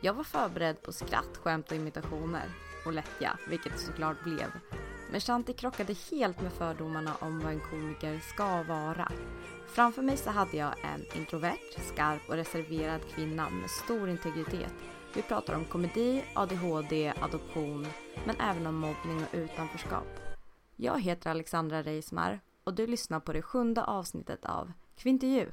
Jag var förberedd på skratt, skämt och imitationer. Och lättja, vilket det såklart blev. Men Shanti krockade helt med fördomarna om vad en komiker ska vara. Framför mig så hade jag en introvert, skarp och reserverad kvinna med stor integritet. Vi pratar om komedi, ADHD, adoption, men även om mobbning och utanförskap. Jag heter Alexandra Reismar och du lyssnar på det sjunde avsnittet av Kvintervju.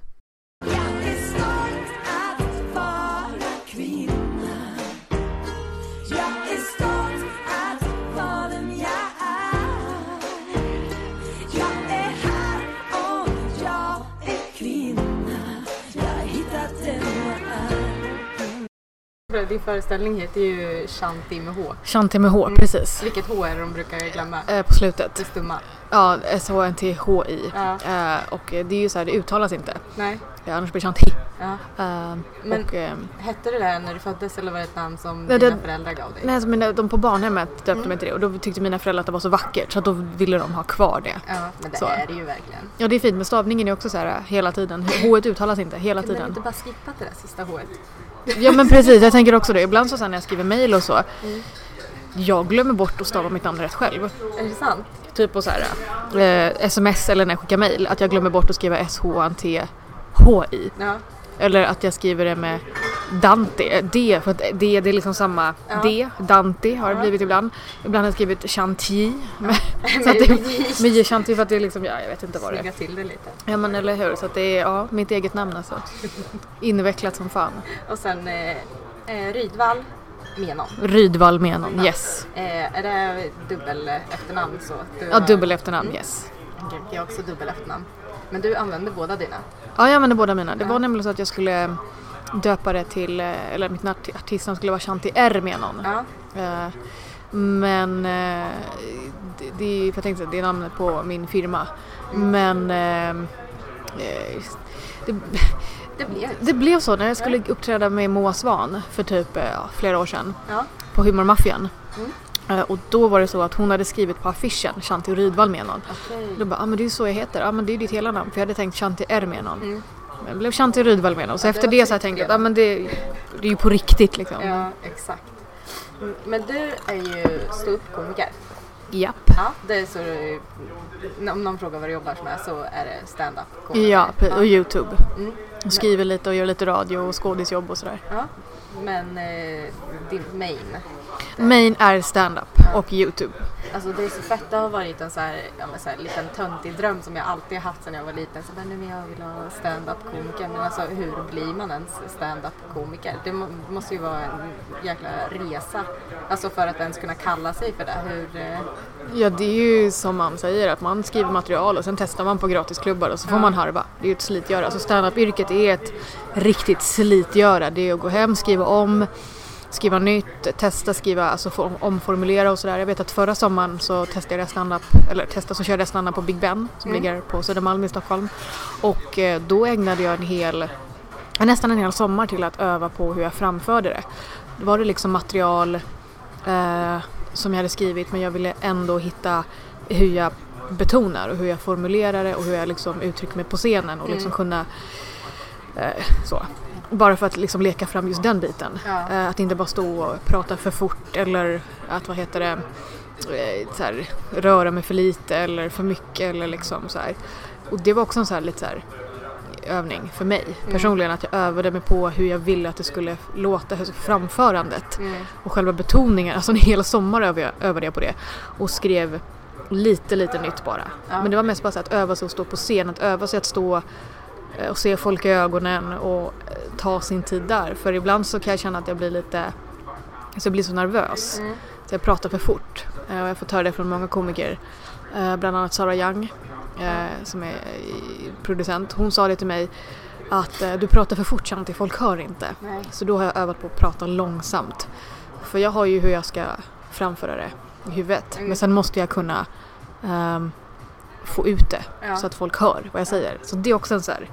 Din föreställning heter ju Shanti med H. Shanti med H, precis. Vilket H är det de brukar glömma? Eh, på slutet. Det stumma. Ja, S-H-N-T-H-I. Ja. Eh, och det är ju så här, det uttalas inte. Nej. Eh, annars blir det Shanti. Ja. Eh, Men- och, eh, Hette det där när du föddes eller var det ett namn som Nej, dina det- föräldrar gav dig? nej, alltså mina, de på barnhemmet döpte Mm. mig till det och då tyckte mina föräldrar att det var så vackert så att då ville de ha kvar det. Ja, men det Så. är det ju verkligen. Ja, det är fint men stavningen är också så här eh, hela tiden. H uttalas inte hela Kunde du tiden. inte bara skippat det där sista H? Ja men precis, jag tänker också det. Ibland så sen när jag skriver mail och så. Mm. Jag glömmer bort att stava mitt namn rätt själv. Är det sant? Typ på så här eh, sms eller när jag skickar mail. Att jag glömmer bort att skriva S-H-A-N-T-H-I. Ja. Eller att jag skriver det med Dante, D, för att det, det är liksom samma Ja. D, Dante har det Ja. blivit ibland. Ibland har jag skrivit Chantilly. med- Så att det, med Chantilly för att det är liksom, ja jag vet inte vad det är. Till det lite. Ja men eller hur, så att det är ja, mitt eget namn alltså. Invecklat som fan. Och sen eh, eh, Rydvall Menon. Rydvall Menon, yes. Eh, är det dubbel efternamn så? Du Ja, har- dubbel efternamn, yes. Okej, Jag har också dubbel efternamn. Men du använder båda dina? Ja, jag använder båda mina. Det var nämligen så att jag skulle döpa det till, eh, eller mitt arti- artistnamn skulle vara Shanti R Menon. Ja. Eh, Men eh, det, det, jag tänkte det är namnet på min firma. Men eh, eh, det, Det blev det blev så när jag skulle uppträda med Moa Svan för typ flera år sedan Ja. på Humormaffian. Mm. Eh, Och då var det så att hon hade skrivit på affischen Shanti Rydvall Menon. Okej. Då bara, ah, men det är ju så jag heter. Ja men det är ditt hela namn. För jag hade tänkt Shanti R Menon. Mm. Men det blev Shanti Rydvall Menon. Så Ja, efter det det så har jag tänkt att det. ah, men det, det är ju på riktigt liksom. Ja, exakt. Mm, Men du är ju ståuppkomiker. Japp. Ja, det är så du, om någon frågar vad du jobbar med så är det stand-up. Ja, och Youtube. Mm. Och skriver lite och gör lite radio och skådisjobb och sådär. Ja. Men eh, din main, Main är stand-up och Youtube. alltså det är så fett, det har varit en så här, ja, men så här liten töntig dröm som jag alltid haft sedan jag var liten. Så bara, nu men jag vill ha stand-up komiker. Men alltså hur blir man ens stand-up komiker? Det må, måste ju vara en jäkla resa. Alltså för att ens kunna kalla sig för det. Hur, eh, Ja, det är ju som man säger att man skriver material och sen testar man på gratisklubbar och så får Ja. man harva. Det är ju ett slitgöra. Alltså stand-up-yrket är ett riktigt slitgöra. Det är att gå hem, skriva om, skriva nytt, testa skriva, alltså for, omformulera och sådär. Jag vet att förra sommaren så testade jag stand-up, eller testade så körde jag stand-up på Big Ben som Mm. ligger på Södermalm i Stockholm. Och eh, då ägnade jag en hel, nästan en hel sommar till att öva på hur jag framförde det. Var det liksom material eh, som jag hade skrivit men jag ville ändå hitta hur jag betonar och hur jag formulerar det och hur jag liksom uttrycker mig på scenen och liksom kunna eh, så. Bara för att liksom leka fram just den biten. Ja. Eh, att inte bara stå och prata för fort eller att vad heter det eh, så här, röra mig för lite eller för mycket eller liksom så här. Och det var också en så här, lite så här övning för mig personligen att jag övade mig på hur jag ville att det skulle låta, framförandet och själva betoningen, alltså en hel sommar övade jag, övade jag på det och skrev lite lite nytt bara. Men det var mest bara så att öva sig att stå på scen, att öva sig att stå eh, och se folk i ögonen och eh, ta sin tid där. För ibland så kan jag känna att jag blir lite, alltså jag blir så nervös. Så jag pratar för fort. Eh, Och jag får höra det från många komiker. Eh, Bland annat Sarah Young eh, som är eh, producent. Hon sa det till mig att eh, du pratar för fort Shanti, folk hör inte. Nej. Så då har jag övat på att prata långsamt. För jag har ju hur jag ska framföra det i huvudet. Mm. Men sen måste jag kunna ehm, få ut det Ja. så att folk hör vad jag säger. Så det är också en så här,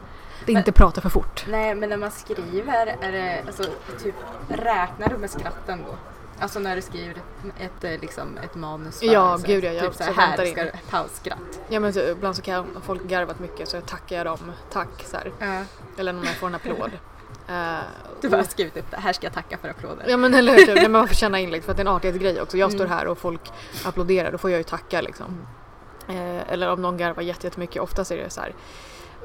är inte prata för fort. Nej, men när man skriver, är det, alltså, typ, räknar du med skratten då? Alltså när du skriver ett, eh, liksom, ett manus för Ja, så, gud, ja, jag typ så här, här in. ska du pausskratt. Ja men så, ibland så kan jag, folk garvat mycket så tackar jag dem, tack så. Ja. Eller när jag får en applåd. Eh, Du bara har skrivit upp det, här ska jag tacka för applåder. Ja men eller hur, Nej, men man får känna inlägg för att det är en artighetsgrej också. Jag står Mm. här och folk applåderar, då får jag ju tacka liksom. Eh, eller om någon garvar jätte- jättemycket, oftast är det så här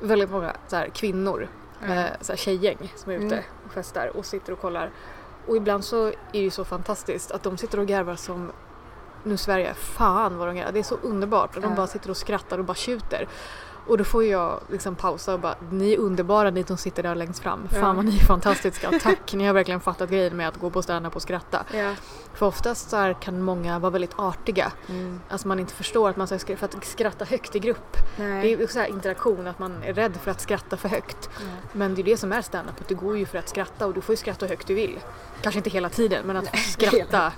väldigt många så här, kvinnor, Mm. eh, så här, tjejgäng som är ute Mm. och festar och sitter och kollar. Och ibland så är det ju så fantastiskt att de sitter och garvar som nu Sverige, fan vad de garvar. Det är så underbart och de Ja. bara sitter och skrattar och bara tjuter. Och då får jag liksom pausa och bara, ni är underbara ni som sitter där längst fram. Fan Ja. vad ni är fantastiska, tack ni har verkligen fattat grejen med att gå på stand-up och skratta. Ja. För oftast så här kan många vara väldigt artiga. Mm. Alltså man inte förstår att man ska för att skratta högt i grupp. Nej. Det är ju så här interaktion, att man är rädd för att skratta för högt. Men det är det som är stand-up, att du går ju för att skratta och du får ju skratta hur högt du vill. Kanske inte hela tiden, men att skratta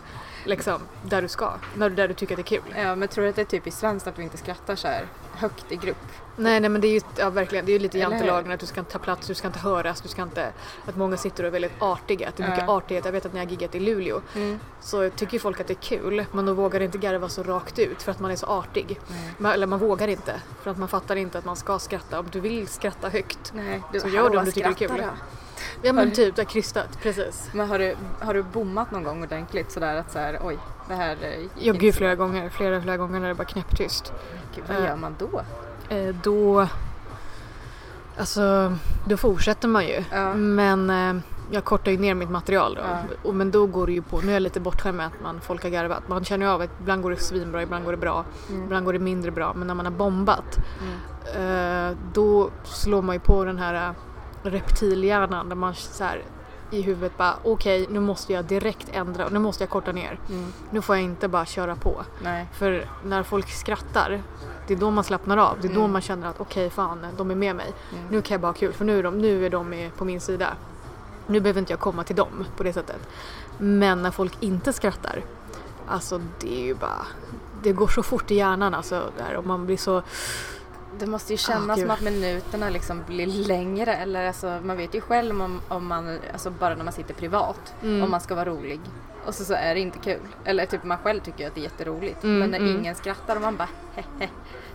liksom där du ska, när du, där du tycker att det är kul. Ja, men tror du att det är typiskt svenskt att vi inte skrattar så här högt i grupp? Nej, nej men det är ju ja, verkligen, det är ju lite jantelagen att du ska inte ta plats, du ska inte höras, du ska inte... Att många sitter och är väldigt artiga, att det är mycket Ja. artighet. Jag vet att när jag giggat i Luleå så tycker ju folk att det är kul men de vågar inte garva så rakt ut för att man är så artig. Man, eller man vågar inte för att man fattar inte att man ska skratta. Om du vill skratta högt Nej, du, Så gör det om du tycker det är kul. då? Ja men typ, det har krystat, precis. Men har du, har du bommat någon gång ordentligt sådär att så här, oj, det här eh, Ja gud flera gånger, flera flera gånger när det bara knäpptyst. Gud, vad Eh. gör man då? Eh, då, alltså då fortsätter man ju. Ja. Men eh, jag kortar ju ner mitt material då. Ja. Och, men då går det ju på, nu är jag lite bortskämd med att man, folk har garvat. Man känner ju av att ibland går det svinbra, ibland går det bra, Mm. ibland går det mindre bra. Men när man har bombat eh, då slår man ju på den här eh, reptilhjärnan där man så här, i huvudet bara okej nu måste jag direkt ändra, nu måste jag korta ner. Mm. Nu får jag inte bara köra på. Nej. För när folk skrattar, det är då man slappnar av. Det är då Mm. man känner att okej fan, de är med mig. Nu kan jag bara ha kul för nu är de, nu är de på min sida. Nu behöver inte jag komma till dem på det sättet. Men när folk inte skrattar, alltså det är ju bara, det går så fort i hjärnan alltså där och man blir så, Det måste ju Ah, kännas gud. som att minuterna liksom blir längre eller alltså, man vet ju själv om, om man, alltså bara när man sitter privat, Mm. om man ska vara rolig. Och så, så är det inte kul. Eller typ man själv tycker att det är jätteroligt. Mm, men när mm. ingen skrattar och man bara hehe,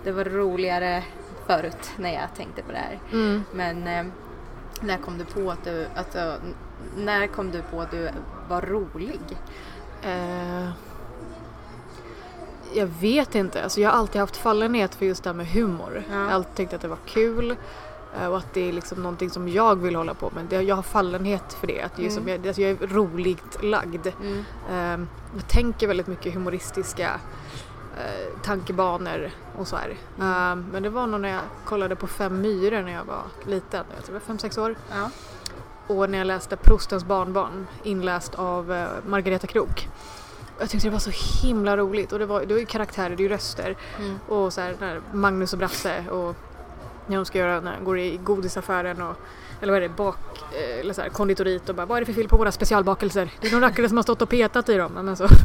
det var roligare förut när jag tänkte på det här. mm, Men eh, när kom du på att du, alltså, n- när kom du på att du var rolig? eh, jag vet inte, alltså jag har alltid haft fallenhet för just det här med humor. Jag har alltid tyckt att det var kul. eh, Och att det är liksom någonting som jag vill hålla på med. Jag har fallenhet för det. Att är som jag, alltså jag är roligt lagd. Ehm, Jag tänker väldigt mycket humoristiska eh, tankebanor och så här. Ehm, men det var nog när jag kollade på Fem myror när jag var liten. Jag tror jag var fem sex år. Ja. Och när jag läste Prostens barnbarn inläst av eh, Margareta Krook. Jag tyckte det var så himla roligt och det var, det var ju karaktärer, det är ju röster. Mm. Och så här, Magnus och Brasse och när de ska göra, när de går i godisaffären och eller vad är det, bak, eh, eller så här, konditoriet och bara vad är det för fel på våra specialbakelser? Det är någon rackare som har stått och petat i dem. Men så.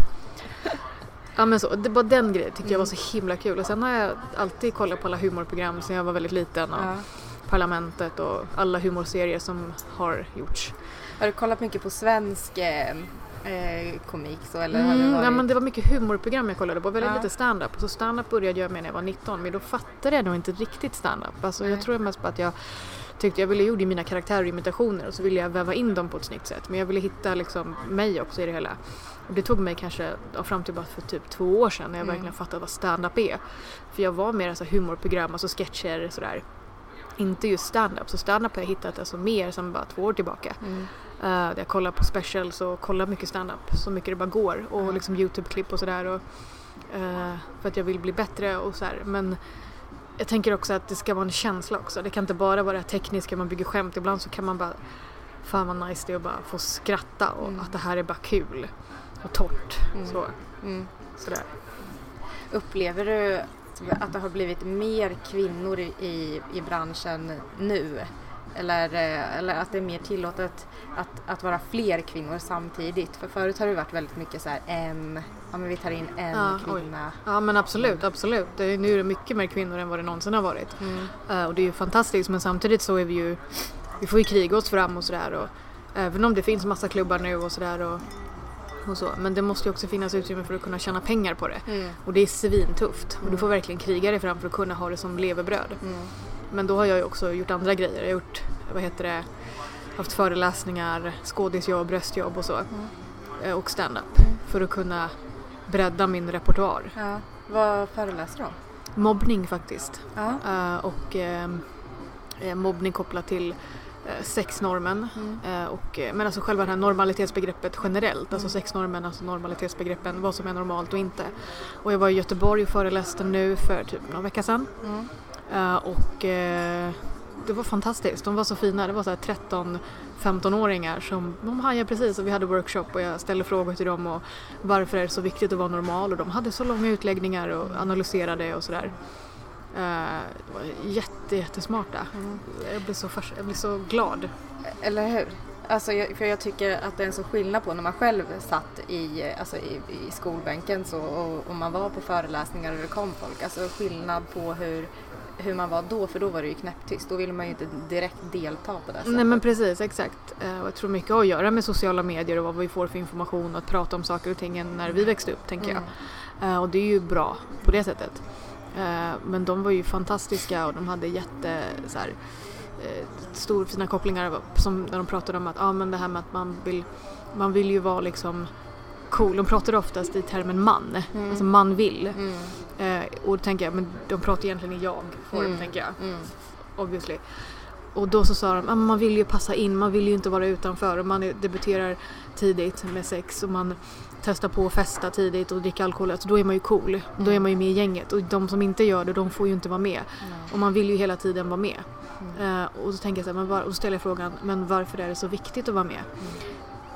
Ja men så, det var den grejen tyckte jag var så himla kul och sen har jag alltid kollat på alla humorprogram sen jag var väldigt liten och Ja. Parlamentet och alla humorserier som har gjorts. Har du kollat mycket på svensk eh, eh, komik så eller har det Mm, varit... ja, men det var mycket humorprogram jag kollade på, väldigt Ja. lite stand-up. Så stand-up började jag med när jag var 19 men då fattade jag nog inte riktigt stand-up. Alltså, jag tror mest på att jag tyckte jag ville gjorde mina karaktärer och imitationer och så ville jag väva in dem på ett snyggt sätt. Men jag ville hitta liksom mig också i det hela. Och det tog mig kanske ja, fram till bara för typ två år sedan när jag Mm. verkligen fattade vad stand-up är. För jag var mer så här humorprogram, alltså sketcher sådär. Inte just stand-up. Så stand-up har jag hittat alltså mer som bara två år tillbaka. Mm. Uh, jag kollar på specials och kollar mycket stand-up så mycket det bara går och Ja. liksom Youtube-klipp och sådär. eh, för att jag vill bli bättre och så här. Men jag tänker också att det ska vara en känsla också. Det kan inte bara vara det tekniska, man bygger skämt. Ibland så kan man bara, fan vad nice det är att bara få skratta och Mm. att det här är bara kul och torrt. Mm. Så, Mm. sådär. Upplever du att det har blivit mer kvinnor i, i branschen nu? Eller, eh, eller att det är mer tillåtet att, att vara fler kvinnor samtidigt? För förut har det varit väldigt mycket så här en, ja men vi tar in en Ja, oj. kvinna. Ja men absolut, absolut. Det är, nu är det mycket mer kvinnor än vad det någonsin har varit. Mm. Eh, och det är ju fantastiskt men samtidigt så är vi ju, vi får ju kriga oss fram och sådär. Även om det finns massa klubbar nu och sådär. Och, och så. Men det måste ju också finnas utrymme för att kunna tjäna pengar på det. Mm. Och det är svintufft. Och du får verkligen kriga dig fram för att kunna ha det som levebröd. Mm. Men då har jag ju också gjort andra grejer. Jag har gjort, vad heter det, haft föreläsningar, skådisjobb, bröstjobb och så. Eh, Och stand-up. För att kunna bredda min repertoar. Ja. Vad föreläser du om? Mobbning faktiskt. Ja. Eh, och eh, mobbning kopplat till sexnormen. Mm. Och, men alltså själva det här normalitetsbegreppet generellt. Alltså sexnormen, alltså normalitetsbegreppen, vad som är normalt och inte. Och jag var i Göteborg och föreläste nu för typ någon vecka sedan. Mm. Eh, och eh, det var fantastiskt. De var så fina. Det var så här 13 15-åringar som de hajade precis och vi hade workshop och jag ställde frågor till dem och varför är det så viktigt att vara normal och de hade så långa utläggningar och analyserade och sådär. Eh, det var jätte, jättesmarta. Jag, blev så jag blev så glad. Eller hur? Alltså jag, för jag tycker att det är en så skillnad på när man själv satt i, alltså i, i skolbänken så, och, och man var på föreläsningar och det kom folk. Alltså skillnad på hur, hur man var då, för då var det ju knäpptyst. Då ville man ju inte direkt delta på det sättet. Nej men precis, exakt. Eh, och jag tror mycket har att göra med sociala medier och vad vi får för information och att prata om saker och ting när vi växte upp tänker jag. Eh, och det är ju bra på det sättet. Eh, men de var ju fantastiska och de hade jätte så här, stor, fina kopplingar som när de pratade om att ah, men det här med att man vill, man vill ju vara liksom cool. De pratade oftast i termen man, alltså man vill. Mm. Eh, och då tänker jag, men de pratar egentligen i jag-form Mm. tänker jag Mm. obviously. Och då så sa de, ah, man vill ju passa in, man vill ju inte vara utanför och man debuterar tidigt med sex och man testar på att festa tidigt och dricka alkohol, alltså då är man ju cool. Då är man ju med i gänget och de som inte gör det, de får ju inte vara med. Och man vill ju hela tiden vara med. Eh, och då tänker jag så här, men var, och då ställer jag frågan, men varför är det så viktigt att vara med?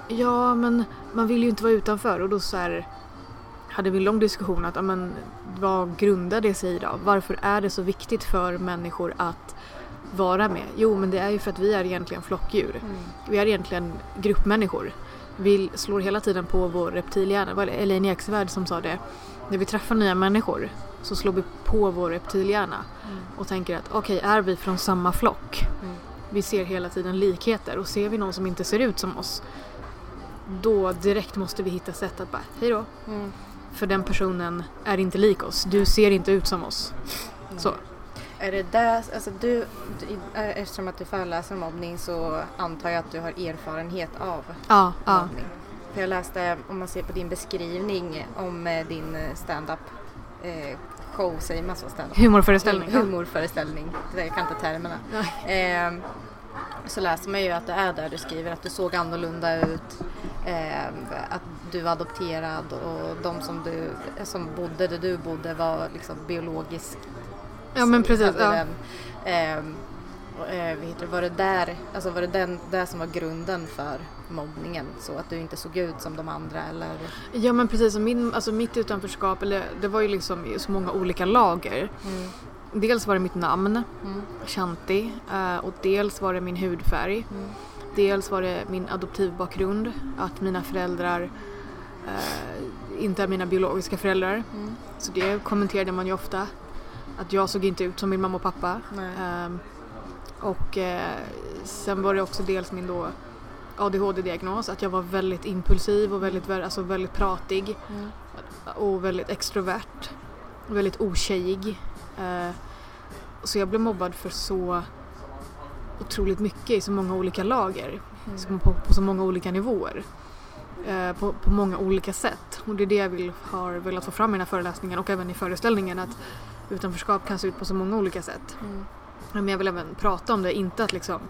Ja, men man vill ju inte vara utanför och då så här hade vi en lång diskussion att, men, vad grundar det sig i då? Varför är det så viktigt för människor att vara med? Jo, men det är ju för att vi är egentligen flockdjur. Vi är egentligen gruppmänniskor. Vi slår hela tiden på vår reptilhjärna. Det var Elaine Eksvärd som sa det. När vi träffar nya människor så slår vi på vår reptilhjärna och tänker att okej, är vi från samma flock? Vi ser hela tiden likheter och ser vi någon som inte ser ut som oss då direkt måste vi hitta sätt att bara, hej då. Mm. För den personen är inte lik oss. Du ser inte ut som oss. Så. Är det där, alltså du, eftersom att du föreläser om mobbning så antar jag att du har erfarenhet av Ja, ja. mobbning. För jag läste, om man ser på din beskrivning om eh, din eh, stand-up eh, show, säger man så? Stand-up? Humorföreställning. Hum- Humorföreställning, det där, jag kan inte termerna. Eh, så läser man ju att det är där du skriver att du såg annorlunda ut, eh, att du var adopterad och de som, du, som bodde där du bodde var liksom biologiskt Ja men precis. hade Ja. den, ehm, eh, var det där, alltså var det den, där som var grunden för mobbningen? Så att du inte såg ut som de andra eller? ja men precis. Min, alltså mitt utanförskap, eller, det var ju liksom så många olika lager. Dels var det mitt namn, Shanti, eh, och dels var det min hudfärg. Dels var det min adoptivbakgrund, att mina föräldrar eh, inte är mina biologiska föräldrar. Så det kommenterade man ju ofta. Att jag såg inte ut som min mamma och pappa. Ehm, och eh, sen var det också dels min då ADHD-diagnos, att jag var väldigt impulsiv och väldigt, vä- alltså väldigt pratig och väldigt extrovert. Väldigt otjejig. Eh, så jag blev mobbad för så otroligt mycket i så många olika lager. Så på, på så många olika nivåer. Eh, på, på många olika sätt. Och det är det jag vill, har velat få fram i den här föreläsningen och även i föreställningen. Att utanförskap kan se ut på så många olika sätt. Men jag vill även prata om det, inte att liksom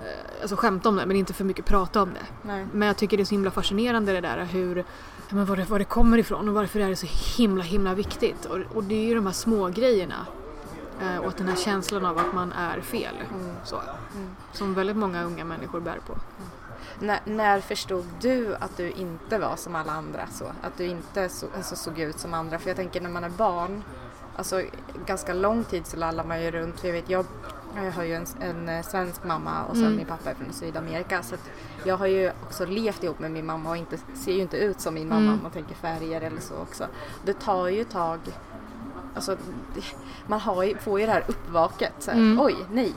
eh, Alltså skämta om det men inte för mycket prata om det. Nej. Men jag tycker det är så himla fascinerande det där hur men var, det, var det kommer ifrån och varför är det så himla himla viktigt. Och, och det är ju de här små grejerna eh, och den här känslan av att man är fel. Så, Som väldigt många unga människor bär på. När, när förstod du att du inte var som alla andra? Så? Att du inte så, alltså, såg ut som andra? För jag tänker när man är barn, alltså ganska lång tid så lallar man ju runt. Jag, vet, jag, jag har ju en, en eh, svensk mamma och sen Mm. min pappa är från Sydamerika. Så jag har ju också levt ihop med min mamma och inte, ser ju inte ut som min mamma Mm. om man tänker färger eller så också. Det tar ju tag Alltså, man ju, får ju det här uppvaket. Så här, Mm. Oj, nej.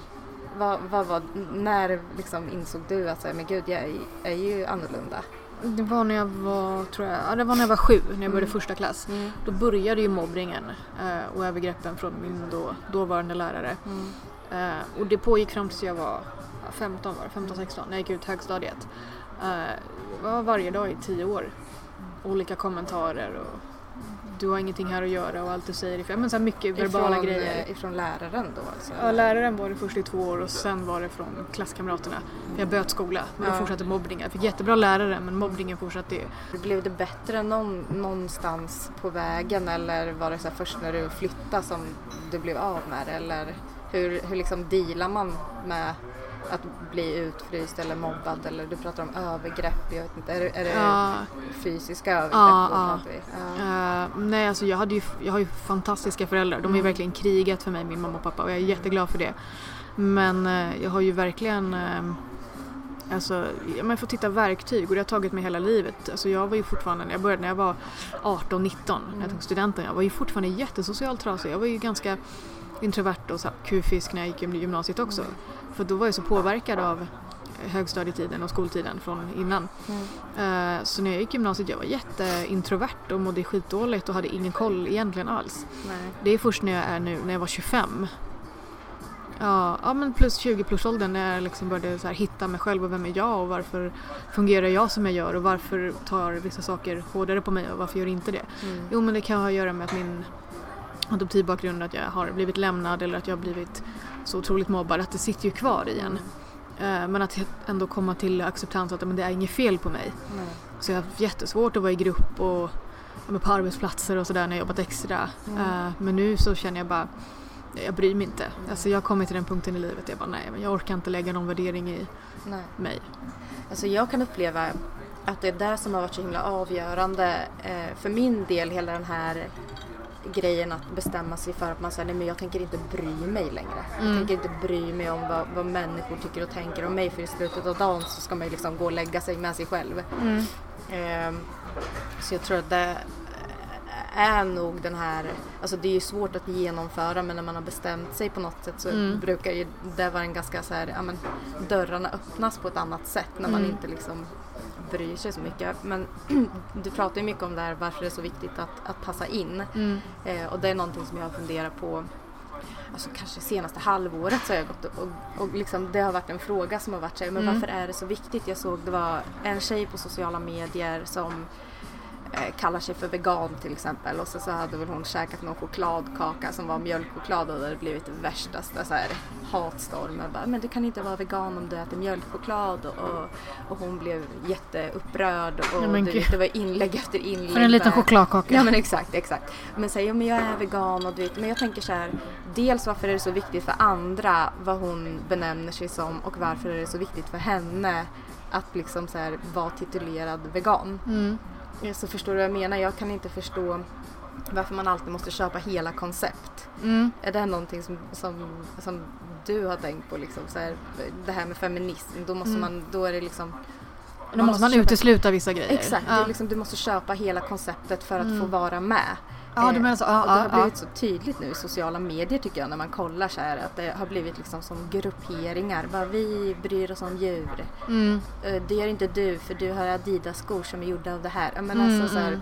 Vad, vad, vad, när liksom insåg du att så här, men gud, jag är, är ju annorlunda? Det var när jag var, tror jag, ja, det var när jag var sju, när jag började första klass. Då började ju mobbningen eh, och övergreppen från min då, dåvarande lärare. Eh, och det pågick fram tills jag var ja, 15, var det, 15-16, när jag gick ut högstadiet. Eh, var varje dag i tio år. Olika kommentarer och du har ingenting här att göra och allt du säger fel. Men så mycket verbala ifrån, grejer. eh, Ifrån läraren då alltså? Ja, läraren var det först i två år och sen var det från klasskamraterna. Jag böt skola men då Ja. fortsatte mobbningen. Jag fick jättebra lärare men mobbningen fortsatte ju. Blev det bättre någon, någonstans på vägen eller var det så först när du flyttade som du blev av med det? Eller hur, hur liksom dealar man med att bli utfryst eller mobbad? Eller du pratar om övergrepp, jag vet inte, är det, är det Ja, fysiska övergrepp? Ja, ja. Eh, nej, alltså jag, hade ju, jag har ju fantastiska föräldrar. De har ju verkligen krigat för mig, min mamma och pappa och jag är jätteglad för det. Men eh, jag har ju verkligen uh, Alltså, jag får titta verktyg och det har tagit mig hela livet. Alltså jag var ju fortfarande, när jag började när jag var 18-19, när jag tog studenten, jag var ju fortfarande jättesocialt trasig. Jag var ju ganska introvert och kufisk när jag gick i gymnasiet också. För då var jag så påverkad av högstadietiden och skoltiden från innan. Eh, Så när jag gick i gymnasiet jag var jätteintrovert och mådde skitdåligt och hade ingen koll egentligen alls. Nej. Det är först när jag är nu, när jag var 25. Ja, ja men plus 20 plus åldern när jag liksom började så här hitta mig själv och vem är jag och varför fungerar jag som jag gör och varför tar vissa saker hårdare på mig och varför gör inte det? Jo men det kan ha att göra med att min adoptivbakgrund, att jag har blivit lämnad eller att jag har blivit så otroligt mobbad, att det sitter ju kvar i en. Eh, Men att ändå komma till acceptans att men det är inget fel på mig. Nej. Så jag har haft jättesvårt att vara i grupp och på arbetsplatser och sådär när jag jobbat extra. Eh, Men nu så känner jag bara, jag bryr mig inte. Alltså jag har kommit till den punkten i livet där jag bara nej, men jag orkar inte lägga någon värdering i Nej. mig. Alltså jag kan uppleva att det är det som har varit så himla avgörande eh, för min del, hela den här grejen att bestämma sig för att man säger nej men jag tänker inte bry mig längre. Jag tänker inte bry mig om vad, vad människor tycker och tänker om mig för i slutet av dagen så ska man ju liksom gå och lägga sig med sig själv. Ehm, så jag tror att det är nog den här, alltså det är ju svårt att genomföra men när man har bestämt sig på något sätt så brukar ju det vara en ganska så här, ja men dörrarna öppnas på ett annat sätt när man inte liksom bryr sig så mycket. Men du pratar ju mycket om det här varför det är så viktigt att, att passa in. Eh, och det är någonting som jag har funderat på Alltså kanske senaste halvåret så har jag gått och, och, och liksom, det har varit en fråga som har varit så men varför är det så viktigt? Jag såg det var en tjej på sociala medier som kallar sig för vegan till exempel och så, så hade väl hon käkat någon chokladkaka som var mjölkchoklad och det hade blivit värsta så här, hatstormen. Bara, men du kan inte vara vegan om du äter mjölkchoklad och, och, hon blev jätteupprörd och Ja, gud. vet, det var inlägg efter inlägg. För en liten chokladkaka. Ja men exakt, exakt. Men säger men jag är vegan och du vet, men jag tänker så här. Dels varför är det så viktigt för andra vad hon benämner sig som och varför är det så viktigt för henne att liksom så här vara titulerad vegan. Mm. Ja, Så förstår du vad jag menar? Jag kan inte förstå varför man alltid måste köpa hela koncept. Mm. Är det någonting som, som, som du har tänkt på liksom så här, det här med feminism, då måste Mm. man, då är det liksom Då måste man köpa- utesluta vissa grejer. Exakt, Ja, liksom, du måste köpa hela konceptet för att Mm. få vara med. Ja du Eh, menar så. och Ja, det har ja, blivit så tydligt nu i sociala medier tycker jag när man kollar så här att det har blivit liksom som grupperingar. Bara vi bryr oss om djur. Mm. Eh, Det gör inte du för du har Adidas-skor som är gjorda av det här. Men Mm, alltså, så här, mm.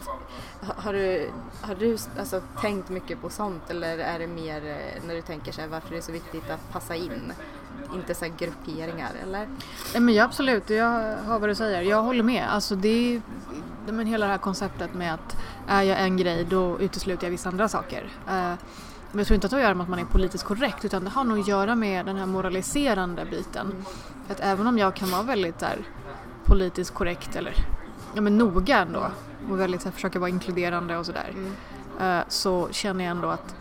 ha- har du, har du alltså, tänkt mycket på sånt eller är det mer eh, när du tänker så här, varför det är så viktigt att passa in? Inte så grupperingar eller? Nej, men ja, absolut, jag hör vad du säger. Jag håller med. Alltså, det är men hela det här konceptet med att är jag en grej då utesluter jag vissa andra saker. Eh, men jag tror inte att det har att göra med att man är politiskt korrekt utan det har nog att göra med den här moraliserande biten. För att även om jag kan vara väldigt där, politiskt korrekt eller ja, men noga ändå och väldigt så här, försöka vara inkluderande och sådär eh, så känner jag ändå att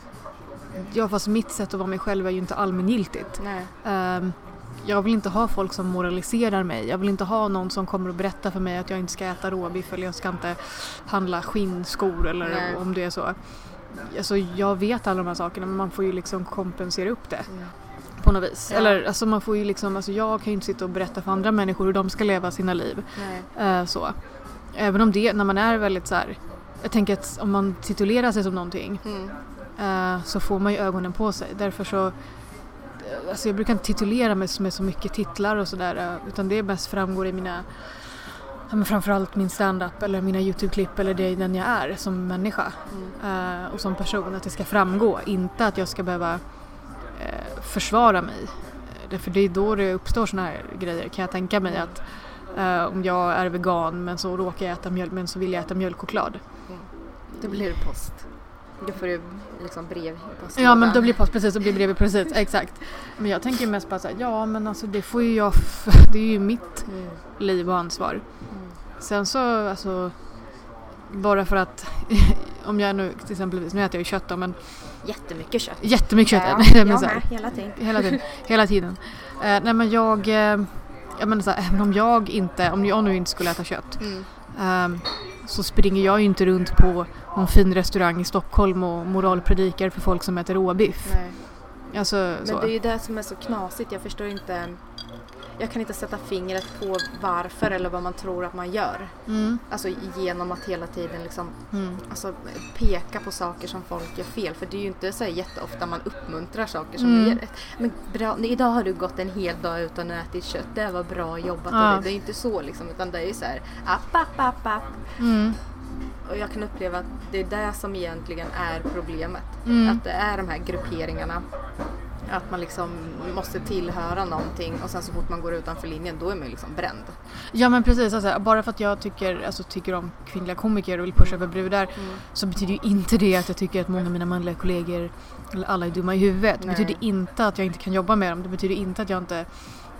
ja fast mitt sätt att vara mig själv är ju inte allmängiltigt. Ehm, jag vill inte ha folk som moraliserar mig. Jag vill inte ha någon som kommer och berättar för mig att jag inte ska äta råbiff eller jag ska inte handla skinnskor eller Nej. om det är så. Alltså, jag vet alla de här sakerna men man får ju liksom kompensera upp det Mm. på något vis. Ja. Eller alltså man får ju liksom, alltså jag kan ju inte sitta och berätta för andra människor hur de ska leva sina liv. Eh, så. Även om det, när man är väldigt så här, jag tänker att om man titulerar sig som någonting Mm eh, så får man ju ögonen på sig. Därför så, eh, alltså jag brukar inte titulera mig med så mycket titlar och sådär eh, utan det mest framgår i mina, ja, men framförallt min stand-up eller mina YouTube-klipp eller det den jag är som människa Mm. eh, och som person. Att det ska framgå, inte att jag ska behöva eh, försvara mig. Eh, därför det är då det uppstår sådana här grejer kan jag tänka mig att eh, om jag är vegan men så råkar jag äta mjölk men så vill jag äta mjölkchoklad. Det blir post. Då får du liksom brev i postlådan. Ja men då blir post precis, då blir brevet precis, exakt. Men jag tänker mest bara såhär, ja men alltså det får ju jag, det är ju mitt Mm. liv och ansvar. Mm. Sen så alltså, bara för att, om jag nu till exempel, nu äter jag ju kött då men Jättemycket kött. jättemycket kött Ja, äter jag. med, hela tiden. hela tiden. Hela tiden. Eh, nej men jag, eh, jag menar så här, även om jag inte, om jag nu inte skulle äta kött Mm. ehm, så springer jag ju inte runt på någon fin restaurang i Stockholm och moralpredikar för folk som äter råbiff. Alltså, Men så. det är ju det som är så knasigt. Jag förstår inte. Jag kan inte sätta fingret på varför eller vad man tror att man gör. Mm, Alltså genom att hela tiden liksom mm. alltså, peka på saker som folk gör fel. För det är ju inte så jätteofta man uppmuntrar saker som Mm. gör Men bra, idag har du gått en hel dag utan att äta kött. Det var bra jobbat Ja. Det är ju inte så liksom. Utan det är ju så här app, app, app, app. Mm. Och jag kan uppleva att det är det som egentligen är problemet. Mm. Att det är de här grupperingarna. Att man liksom måste tillhöra någonting och sen så fort man går utanför linjen då är man liksom bränd. Ja men precis, alltså, bara för att jag tycker, alltså, tycker om kvinnliga komiker och vill pusha för brudar så betyder ju inte det att jag tycker att många av mina manliga kollegor eller alla är dumma i huvudet. Det Nej. betyder inte att jag inte kan jobba med dem. Det betyder inte att jag inte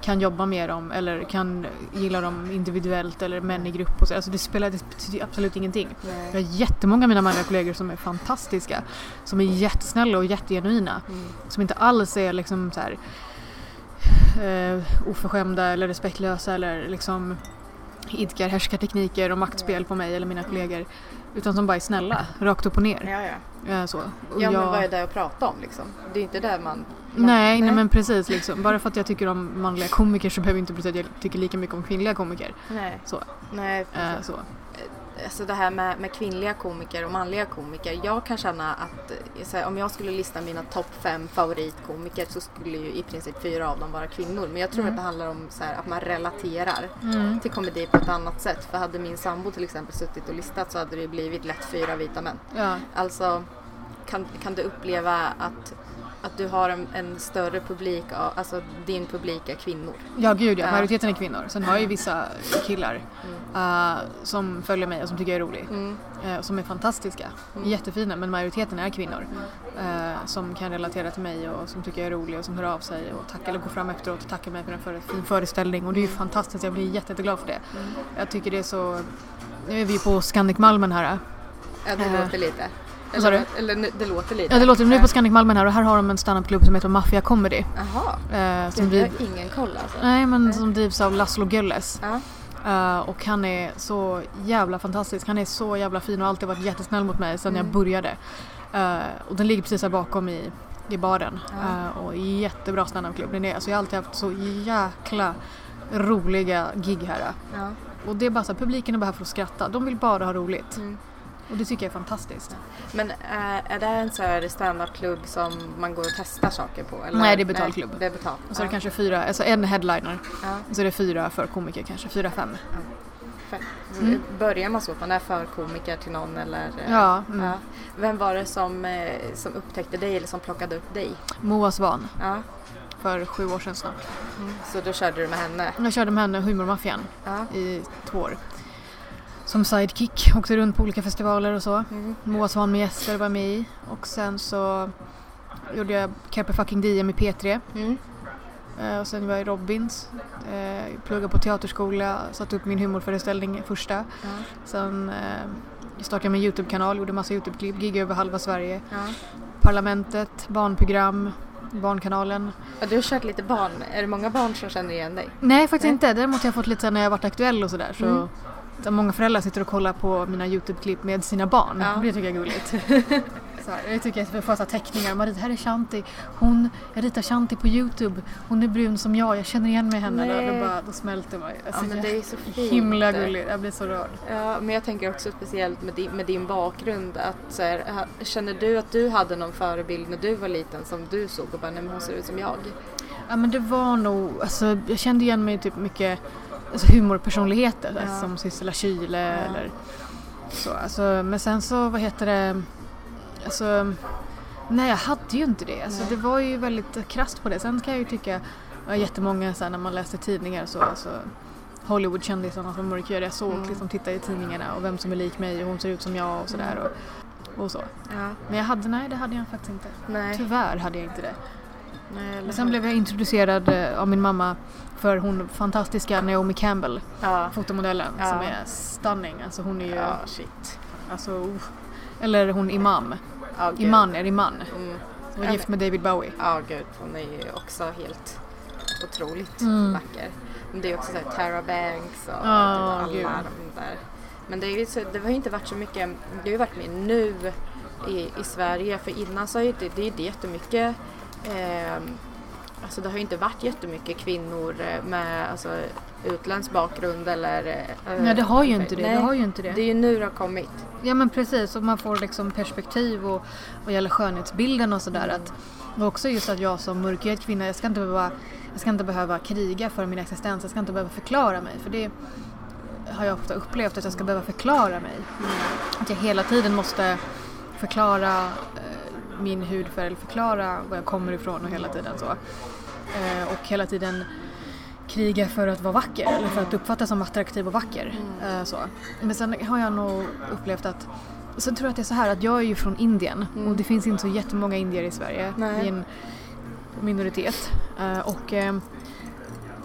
kan jobba med dem eller kan gilla dem individuellt eller män i grupp. Och så. Alltså det, spelar, det betyder absolut ingenting. Jag har jättemånga av mina manliga kollegor som är fantastiska. Som är jättesnälla och jättegenuina. Mm. Som inte alls är liksom så här eh, oförskämda eller respektlösa eller liksom idkar härskartekniker och maktspel på mig eller mina kollegor. Utan som bara är snälla, rakt upp och ner. Ja, ja. Eh, så. Och ja jag- men vad är det att prata om liksom? Det är inte där man... man Nej, nej men precis liksom. Bara för att jag tycker om manliga komiker så behöver inte betyda att jag tycker lika mycket om kvinnliga komiker. Nej. Så. Nej, Eh, så. Alltså det här med, med kvinnliga komiker och manliga komiker. Jag kan känna att eh, här, om jag skulle lista mina topp fem favoritkomiker så skulle ju i princip fyra av dem vara kvinnor. Men jag tror att det handlar om här, att man relaterar Mm. till komedi på ett annat sätt. För hade min sambo till exempel suttit och listat så hade det blivit lätt fyra vita män. Ja. Alltså kan, kan du uppleva att, att du har en, en större publik, av- alltså din publik är kvinnor? ja, gud ja. Majoriteten är kvinnor. Sen har jag ju vissa killar eh, som följer mig och som tycker jag är rolig. Mm. eh, som är fantastiska. Jättefina men majoriteten är kvinnor. Mm. eh, som kan relatera till mig och som tycker jag är rolig och som hör av sig och tackar eller går fram efteråt och tackar mig för en för, fin föreställning och det är ju fantastiskt, jag blir jätte, jätteglad för det. Mm. Jag tycker det är så, nu är vi på Scandic Malmen här. Ja, det låter lite. Vad sa du? eller det låter lite. Ja det låter, nu är på Ja. Scandic Malmen här och här har de en standupklubb som heter Mafia Comedy. Jaha, Eh, som det driv, har ingen koll alltså. nej men som drivs av Laszlo Gölles. Ja. Eh, och han är så jävla fantastisk. Han är så jävla fin och alltid varit jättesnäll mot mig sedan Mm. jag började. Eh, och den ligger precis här bakom i, i baren. Eh, och jättebra standupklubb. Den är, alltså jag har alltid haft så jäkla roliga gig här. Ja. Och det är bara så här, publiken är bara här för att skratta. De vill bara ha roligt. Mm. Och det tycker jag är fantastiskt. Men äh, är det en så här standup-klubb som man går och testar saker på? Eller? Nej, det är betalklubb. Nej, det är betalt. Och så är det ja. kanske fyra, alltså en headliner. Ja. Och så är det fyra för komiker kanske, fyra, fem. Fett. Mm. Börjar man så att man är för komiker till någon eller? eh, Ja, mm. ja. Vem var det som, eh, som upptäckte dig eller som plockade upp dig? Moa Svan Ja. för sju år sedan snart. Så då körde du med henne? Jag körde med henne Humormaffian Ja. i två år. Som sidekick, åkte runt på olika festivaler och så. Mm. Moa Svan med gäster var med i. Och sen så gjorde jag Carpe fucking Diem i P3. Mm. Eh, och sen var jag i Robins. Eh, pluggade på teaterskola, satte upp min humorföreställning första. Ja. Sen eh, startade jag min Youtube-kanal, gjorde massa Youtube-klipp, giggade över halva Sverige. Ja. Parlamentet, barnprogram, Barnkanalen. Ja, du har kört lite barn. Är det många barn som känner igen dig? Nej faktiskt Nej. inte, däremot har jag fått lite när jag varit aktuell och sådär. Så, Mm. så många föräldrar sitter och kollar på mina Youtube-klipp med sina barn. Ja. Det tycker jag är gulligt. så här, jag tycker att jag får så teckningar. Marie, här är Shanti. Hon, jag ritar Shanti på Youtube. Hon är brun som jag, jag känner igen mig i henne. Då, då, bara, då smälter man ju. Ja, Alltså, men det är så fint. Himla gulligt, jag blir så rörd. Ja, men jag tänker också speciellt med din, med din bakgrund att så här, känner du att du hade någon förebild när du var liten som du såg och bara nej men hon ser ut som jag? Ja men det var nog, alltså jag kände igen mig typ mycket alltså, humorpersonligheter Ja. alltså, som Sissela Kyle Ja. eller så. Alltså, men sen så, vad heter det, alltså nej jag hade ju inte det. Alltså, det var ju väldigt krasst på det. Sen kan jag ju tycka, jättemånga så här, när man läste tidningar så alltså, Hollywoodkändisarna som mörkhyade, jag såg Mm. liksom titta i tidningarna och vem som är lik mig och hon ser ut som jag och sådär. Och, och så. Ja. Men jag hade, nej det hade jag faktiskt inte. Nej. Tyvärr hade jag inte det. Nej sen blev jag introducerad eh, av min mamma för hon fantastiska Naomi Campbell, Ja. fotomodellen, Ja. som är stunning. Alltså hon är ju, Ja, shit. alltså, uh. Eller hon Imam. Gud. Iman är Iman. Mm. Hon Ja, är gift med David Bowie. Ja, gud. Hon är ju också helt otroligt Mm. vacker. Men det är också så här Tara Banks och typ alla gud. de där. Men det, är ju så, det har ju inte varit så mycket, det har ju varit mer nu i, i Sverige för innan så har ju det, det är inte jättemycket eh, Alltså det har ju inte varit jättemycket kvinnor eh, med alltså, utländsk bakgrund eller... eh, Nej det har ju inte det. Nej, det, har ju inte det. det är ju nu det har kommit. Ja men precis, och man får liksom perspektiv och vad gäller skönhetsbilden och sådär. Att, och också just att jag som mörkhyad kvinna, jag ska, inte behöva, jag ska inte behöva kriga för min existens, jag ska inte behöva förklara mig. För det har jag ofta upplevt, att jag ska behöva förklara mig. Att jag hela tiden måste förklara min hudfärg, förklara var jag kommer ifrån och hela tiden så. Eh, och hela tiden kriga för att vara vacker eller för att uppfattas som attraktiv och vacker. Eh, så. Men sen har jag nog upplevt att Sen tror jag att det är så här att jag är ju från Indien och det finns inte så jättemånga indier i Sverige. Nej. Vi är en minoritet. Eh, och eh,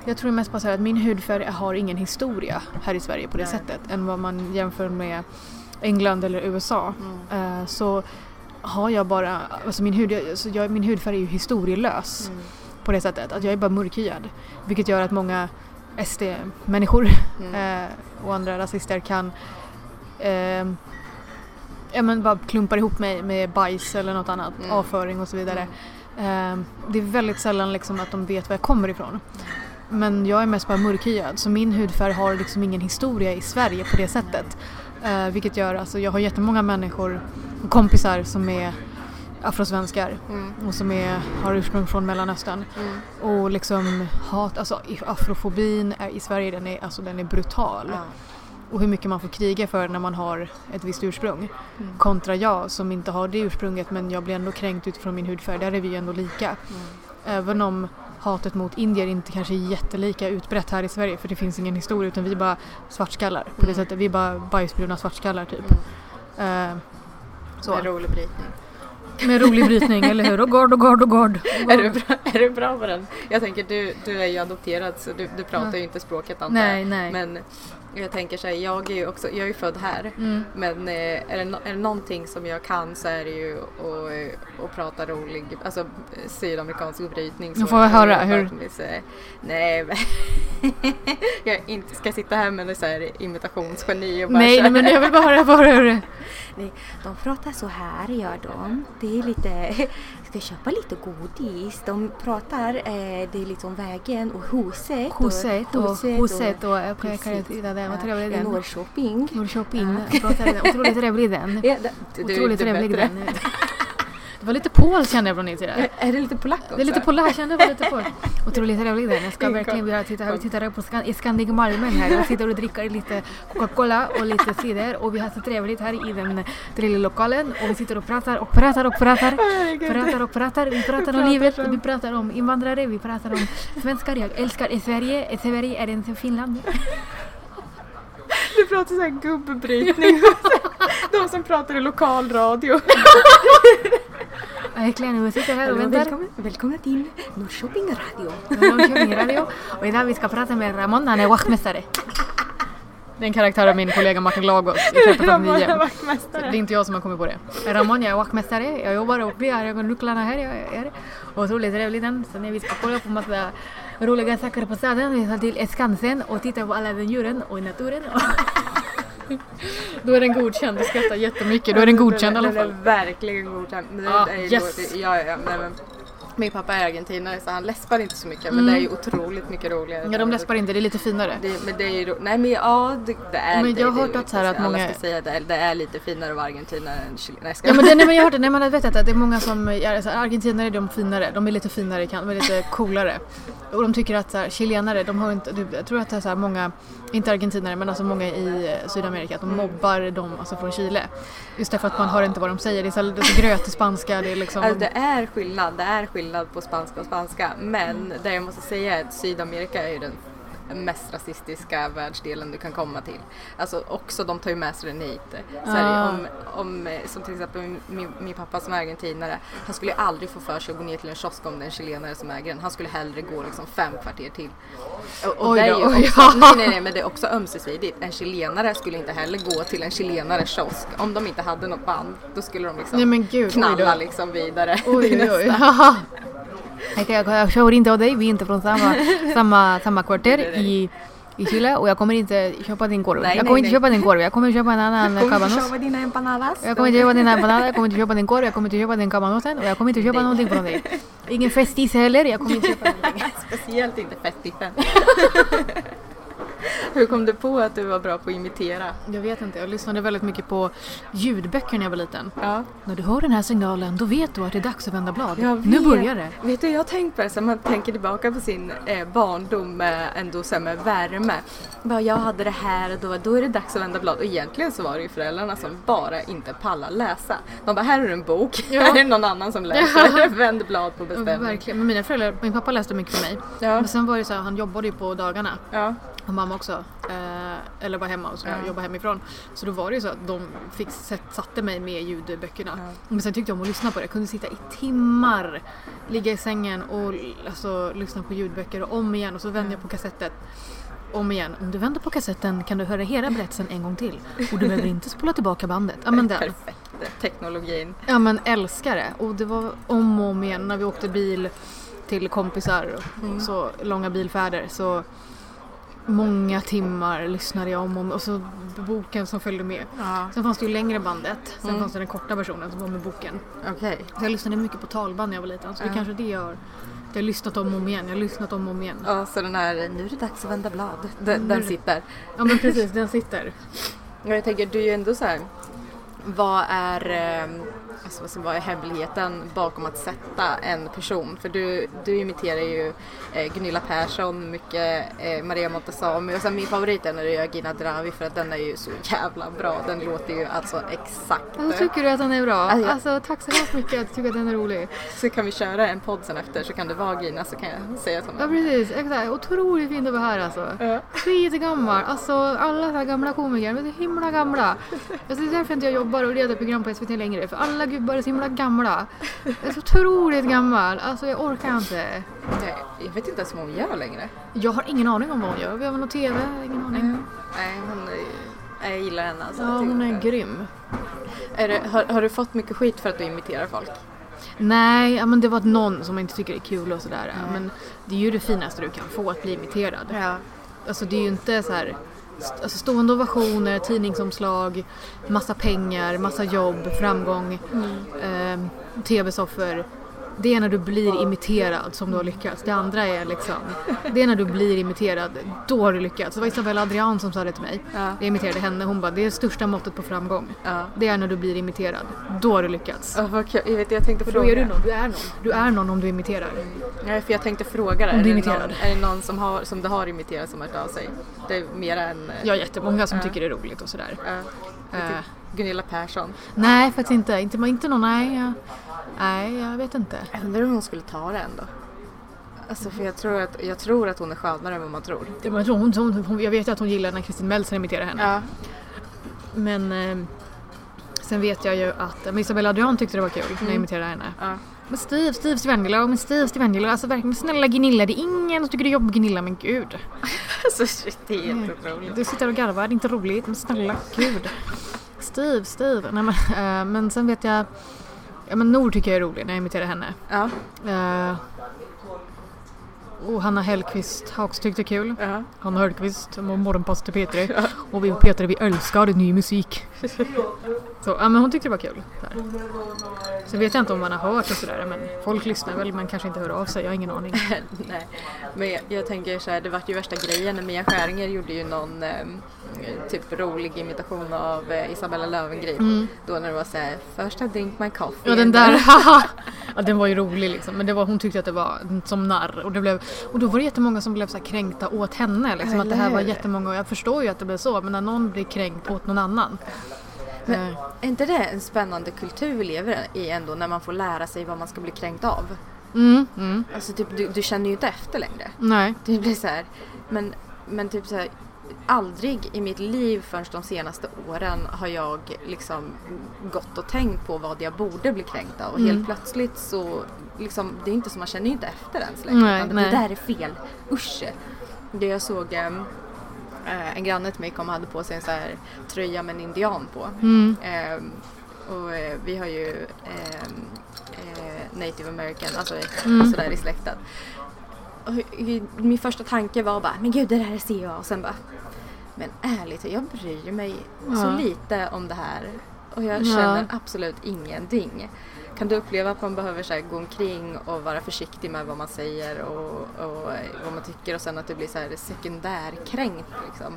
jag tror mest på att min hudfärg har ingen historia här i Sverige på det Nej. sättet än vad man jämför med England eller USA. Eh, så har jag bara, alltså min, hud, alltså jag, min hudfärg är ju historielös Mm. på det sättet. Att jag är bara mörkhyad. Vilket gör att många SD-människor Mm. eh, och andra rasister kan eh, ja, men bara klumpar ihop mig med bajs eller något annat, Mm. avföring och så vidare. Eh, det är väldigt sällan liksom att de vet var jag kommer ifrån. Men jag är mest bara mörkhyad så min hudfärg har liksom ingen historia i Sverige på det sättet. Eh, vilket gör, alltså jag har jättemånga människor, kompisar som är afrosvenskar Mm. och som är, har ursprung från Mellanöstern. Mm. Och liksom hat, alltså afrofobin är, i Sverige den är, alltså, den är brutal. Ja. Och hur mycket man får kriga för när man har ett visst ursprung. Mm. Kontra jag som inte har det ursprunget men jag blir ändå kränkt utifrån min hudfärg. Där är vi ju ändå lika. Mm. Även om hatet mot indier inte kanske är jättelika utbrett här i Sverige för det finns ingen historia utan vi är bara svartskallar. På det Mm. sättet. Vi är bara bajsbruna svartskallar typ. Mm. Eh, så. Med rolig brytning. Med rolig brytning, eller hur? Och gard och gard och gard. Är du, bra, är du bra på den? Jag tänker du, du är ju adopterad så du, du pratar Ja. ju inte språket antar Nej, jag. nej. Men Jag tänker så här, jag är ju också, jag är född här. Mm. Men eh, är, det, är det någonting som jag kan så är det ju att, eh, att prata rolig, alltså eh, sydamerikansk brytning. Nu får jag höra, hur- Nej, men jag inte ska sitta här med så här imitationsgeni och bara Nej, nej, men jag vill bara höra, bara hur Nej, de pratar så här gör de. Det är lite, ska köpa lite godis. De pratar, eh, det är liksom vägen och huset. Huset och huset och jag kan Precis. titta där, vad trevlig den. Norrköping. Norrköping, otroligt trevlig den. Ja, det, Otroligt trevlig den. Det var lite Paul kände jag från din sida. Är det lite polack också? Det är lite Paul, jag kände det var lite Paul. Otroligt trevlig den. Jag ska verkligen vilja titta här. Vi tittar på Scan- Scandic Malmen här. Jag sitter och dricker lite Coca-Cola och lite cider och vi har så trevligt här i den lilla lokalen och vi sitter och pratar och pratar och pratar. Pratar och pratar. Vi pratar om livet, vi pratar om invandrare, vi pratar om svenskar. Jag älskar Sverige. Sverige är inte Finland. Du pratar så här gubbebrytning. De som pratar i lokalradio. Verkligen, vi sitter här och väntar. Välkomna, välkomna till Norrköping radio. Norrköping Radio. Och idag vi ska prata med Ramon, han är wachtmästare. Karaktär av min kollega Martin Lagos i 1359. Det är inte jag som har kommit på det. Ramon, jag är wachtmästare, jag jobbar uppe, jag har nycklarna här, jag är. Och otroligt trevligt den. Så när vi ska kolla på massa roliga saker på staden, vi ska till Skansen och titta på alla den djuren och naturen. Då är den godkänd, du skrattar jättemycket. Då är den godkänd i alla Den är fall. verkligen godkänd. Men det Ah, är ju yes. då- ja, ja, men, men, min pappa är argentinare så han läspar inte så mycket men det är ju otroligt mycket roligare. Mm. Ja, de läspar inte, det är lite finare. Det, men det är ju Nej men ja, det, det är Men jag har hört att så här att alla många- ska säga det, det är lite finare att vara argentinare än chile. Nej, ska Ja men, det, nej, men jag har hört det, nej, men jag vet att det är många som, är så här, argentinare är de finare, de är lite finare, de är lite coolare. Och de tycker att så här, chilenare, de har inte, jag tror att det är så här många, inte argentinare men alltså många i eh, Sydamerika, att de mobbar dem alltså från Chile. Just därför att man hör inte vad de säger, det är så, det är så grötig spanska, det är liksom... Alltså det är skillnad, det är skillnad på spanska och spanska. Men det jag måste säga är att Sydamerika är ju den mest rasistiska världsdelen du kan komma till. Alltså också, de tar ju med sig den hit. Ah. om, om, eh, som till exempel min, min, pappa som är argentinare, han skulle aldrig få för sig att gå ner till en kiosk om det är en chilenare som äger den. Han skulle hellre gå liksom fem kvarter till. Och, och Oj det är ju oj, också, nej, nej, nej, men det är också ömsesidigt. En chilenare skulle inte heller gå till en chilenares kiosk. Om de inte hade något band, då skulle de liksom Nej gud, knalla liksom vidare. Oj till nästa. jag, jag kör inte av dig, vi är inte från samma, samma, samma kvarter i, i Chile och jag kommer inte köpa din korv. Nej, jag nej, kommer inte nej. köpa din korv, jag kommer köpa en annan Kommer du cabanos. köpa dina empanadas? Jag kommer inte köpa din empanada, jag kommer inte köpa din korv, jag kommer inte köpa din cabanosen och jag kommer inte köpa Nej. någonting från dig. Ingen festis heller, jag kommer inte köpa någonting. Speciellt inte festtippen. Hur kom du på att du var bra på att imitera? Jag vet inte, jag lyssnade väldigt mycket på ljudböcker när jag var liten. Ja. När du hör den här signalen, då vet du att det är dags att vända blad. Nu börjar det. Vet du, jag har tänkt på det, så man tänker tillbaka på sin eh, barndom med, ändå så med värme. Bara, jag hade det här och då, då är det dags att vända blad. Och egentligen så var det ju föräldrarna som bara inte pallar läsa. De bara, här är en bok, Ja. här är någon annan som läser. Vänd blad på Ja, beställning. verkligen. Men mina föräldrar, min pappa läste mycket för mig. Ja. Men sen var det så här, han jobbade ju på dagarna. Ja. Och mamma också. Eh, eller var hemma och så Ja. jobba hemifrån. Så då var det ju så att de fick, satte mig med ljudböckerna. Ja. Men sen tyckte jag om att lyssna på det. Jag kunde sitta i timmar. Ligga i sängen och alltså, lyssna på ljudböcker och om igen och så vände jag på kassettet. Om igen. Om du vänder på kassetten kan du höra hela berättelsen en gång till. Och du behöver inte spola tillbaka bandet. Ja men den. Perfekt, teknologin. Ja men älskar det. Och det var om och om igen när vi åkte bil till kompisar och så långa bilfärder så många timmar lyssnade jag om och om och så boken som följde med. Ja. Sen fanns det ju längre bandet, sen Mm. fanns det den korta versionen som var med boken. Okej. Så jag lyssnade mycket på talband när jag var liten så det är kanske det jag har. Jag har lyssnat om och om igen, jag har lyssnat om och om igen. Ja, så den här, nu är det dags att vända blad. Den, den sitter. Ja men precis, den sitter. Jag tänker, du är ju ändå så här. Vad är, eh, alltså, vad ska- är hemligheten bakom att sätta en person? För du, du imiterar ju eh, Gunilla Persson, mycket eh, Maria Montazami och sen min favorit är när du gör Gina Dravi för att den är ju så jävla bra. Den låter ju alltså exakt. Alltså, tycker du att den är bra? Ja, ja. Alltså tack så hemskt mycket att du tycker att den är rolig. Så kan vi köra en podd sen efter så kan det vara Gina så kan jag säga Ja sådana. precis, exakt. Otroligt fint att vara här alltså. Ja. Skitgammal. Alltså alla så här gamla komiker, de är så himla gamla. Alltså, det är därför inte jag jobbar och leder program på SVT längre. För alla gubbar är så himla gamla. Jag är så otroligt gammal. Alltså jag orkar inte. Nej, Jag vet inte ens vad hon gör längre. Jag har ingen aning om vad hon gör. Vi har väl någon TV? Ingen aning. Nej, hon är, jag gillar henne alltså. Ja, hon är grym. Är det, har, har du fått mycket skit för att du imiterar folk? Nej, men det var någon som inte tycker det är kul och sådär. Men det är ju det finaste du kan få, att bli imiterad. Ja. Alltså det är ju inte så här alltså stående ovationer, tidningsomslag, massa pengar, massa jobb, framgång, eh, tv-soffor. Det är när du blir imiterad som du har lyckats. Det andra är liksom, det är när du blir imiterad, då har du lyckats. Det var Isabella Adrian som sa det till mig. Ja. Jag imiterade henne, hon bara, det är det största måttet på framgång. Ja. Det är när du blir imiterad. Då har du lyckats. Oh, vad kul. Jag, vet, jag tänkte För fråga. då är du någon, du är någon. Du är någon om du imiterar. Nej, för jag tänkte fråga dig. Om du är, det imiterar. någon, är det någon som, har, som du har imiterat som har hört av sig? Det är mera än... har jättemånga som Ja. tycker det är roligt och sådär. ja, Eh, Gunilla Persson. nej, faktiskt inte. Inte, inte någon, nej. Nej, jag vet inte. Jag undrar om hon skulle ta det ändå. Alltså för jag tror att, jag tror att hon är skönare än vad man tror. Ja, men Jag, tror hon, hon, hon, jag vet ju att hon gillar när Kristin Meltzer imiterar henne. Ja. Men eh, sen vet jag ju att men Isabella Adrian tyckte det var kul när jag imiterade henne. ja. Men Steve, Steve Stevangelo, men Steve Stevangelo, alltså verkligen snälla Gunilla, det är ingen som tycker det är jobbigt Gunilla, men gud. Alltså shit, det är helt otroligt. Du sitter och garvar, det är inte roligt, men snälla gud. Steve, Steve. Nej, men, eh, men sen vet jag, ja men Nor tycker jag är rolig när jag imiterar henne. Ja. Eh, och Hanna Hellquist har också tyckt det är kul. Ja. Hanna Hellquist, och morgonpastor Petri. Och vi och Petri vi älskar ny musik. Så, ja, men hon tyckte det var kul. Där. Så vet jag inte om man har hört och sådär men folk lyssnar väl men kanske inte hör av sig, jag har ingen aning. Nej, men jag, jag tänker så här, det vart ju värsta grejen när Mia Skäringer gjorde ju någon eh, typ rolig imitation av eh, Isabella Löwengrip. Då när det var så här, först I drink my coffee. Mm. Ja den där, haha! ja, den var ju rolig liksom men det var, hon tyckte att det var som narr och, det blev, och då var det jättemånga som blev så kränkta åt henne liksom, att det här var jättemånga och jag förstår ju att det blev så men när någon blir kränkt åt någon annan. Men Eh, är inte det en spännande kultur vi lever i ändå när man får lära sig vad man ska bli kränkt av? mm, mm, Alltså typ, du, du känner ju inte efter längre. nej. Det blir så här, men, men typ så här, aldrig i mitt liv förrän de senaste åren har jag liksom gått och tänkt på vad jag borde bli kränkt av. Och Mm. helt plötsligt så, liksom, det är inte som man känner inte efter ens längre. Nej, utan nej. Det där är fel, usch. Det jag såg ehm, eh, en granne till mig kom och hade på sig en så här tröja med en indian på. Mm. Ehm, och eh, vi har ju ehm, eh, native american, alltså Mm. sådär i hu- min första tanke var bara, men gud det där ser jag och sen bara, men ärligt jag bryr mig så Ja. lite om det här och jag Ja. känner absolut ingenting. Kan du uppleva att man behöver så gå omkring och vara försiktig med vad man säger och, och vad man tycker och sen att det blir så här sekundärkränkt liksom?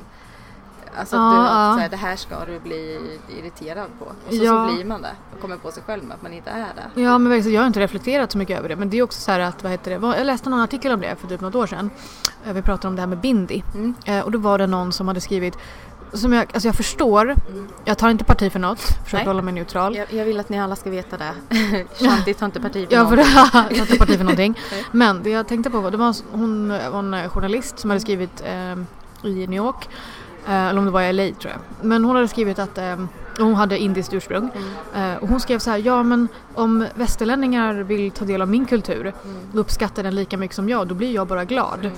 Alltså att du, så här, det här ska du bli irriterad på. Och så, Ja. så blir man det och kommer på sig själv med att man inte är det. Ja men jag har inte reflekterat så mycket över det men det är också så här att, vad heter det, jag läste någon artikel om det för typ något år sedan. Eh, Vi pratade om det här med bindi. Mm. Eh, och då var det någon som hade skrivit, som jag, alltså jag förstår, jag tar inte parti för något, försöker hålla mig neutral. Jag, jag vill att ni alla ska veta det. Shanti tar inte parti för Ja, för någon. jag tar inte parti för någonting. Men det jag tänkte på var, det var hon var en eh, journalist som hade skrivit eh, i New York, eh, eller om det var i LA tror jag. Men hon hade skrivit att eh, hon hade indiskt ursprung. Eh, och hon skrev så här, ja men om västerlänningar vill ta del av min kultur och uppskattar den lika mycket som jag, då blir jag bara glad.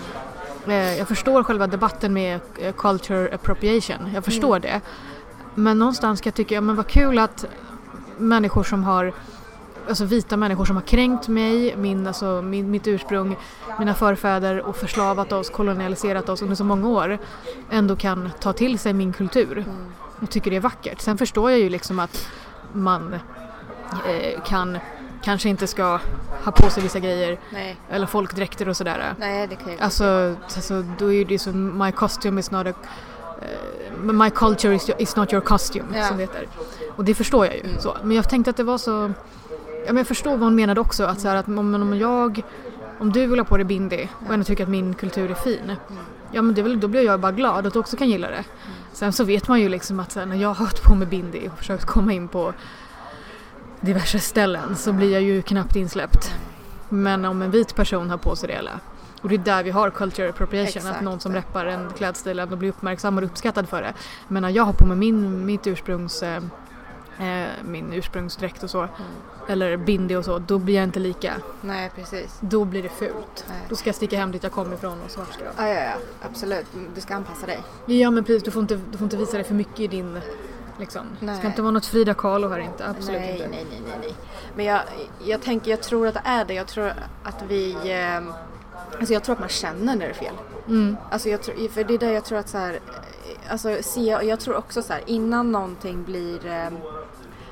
Eh, jag förstår själva debatten med eh, culture appropriation, jag förstår det. Men någonstans kan jag tycka, ja men vad kul att människor som har Alltså vita människor som har kränkt mig, min, alltså, min, mitt ursprung, mina förfäder och förslavat oss, kolonialiserat oss under så många år ändå kan ta till sig min kultur och tycker det är vackert. Sen förstår jag ju liksom att man eh, kan kanske inte ska ha på sig vissa grejer Nej, eller folkdräkter och sådär. nej det kan jag Alltså, alltså då är det som my costume is not a eh, my culture is, is not your costume Ja. som det heter. Och det förstår jag ju. Mm. Så. Men jag tänkte att det var så men jag förstår vad hon menade också att, så här, att om, om jag om du vill ha på dig bindi och ändå tycker att min kultur är fin. Ja men väl, då blir jag bara glad att du också kan gilla det. Sen så vet man ju liksom att här, när jag har haft på mig bindi och försökt komma in på diverse ställen så blir jag ju knappt insläppt. Men om en vit person har på sig det eller och det är där vi har culture appropriation, att Exakt. någon som reppar en klädstil ändå blir uppmärksammad och uppskattad för det. Men när jag har på mig min, mitt ursprungs eh, min ursprungsdräkt och så. Eller bindi och så. Då blir jag inte lika. Nej, precis. Då blir det fult. Nej. Då ska jag sticka hem dit jag kommer ifrån och svart ska vara. Ja, ja, ja. Absolut. Du ska anpassa dig. Ja men precis, du får inte, du får inte visa dig för mycket i din Liksom. Det ska inte vara något Frida Kahlo här inte, absolut nej, inte. nej, nej, nej, nej. Men jag, jag tänker, jag tror att det är det. Jag tror att vi... Eh, alltså jag tror att man känner när det är fel. Mm. Alltså jag tror, för det är det jag tror att så här, eh, alltså se, jag tror också så här, innan någonting blir, eh,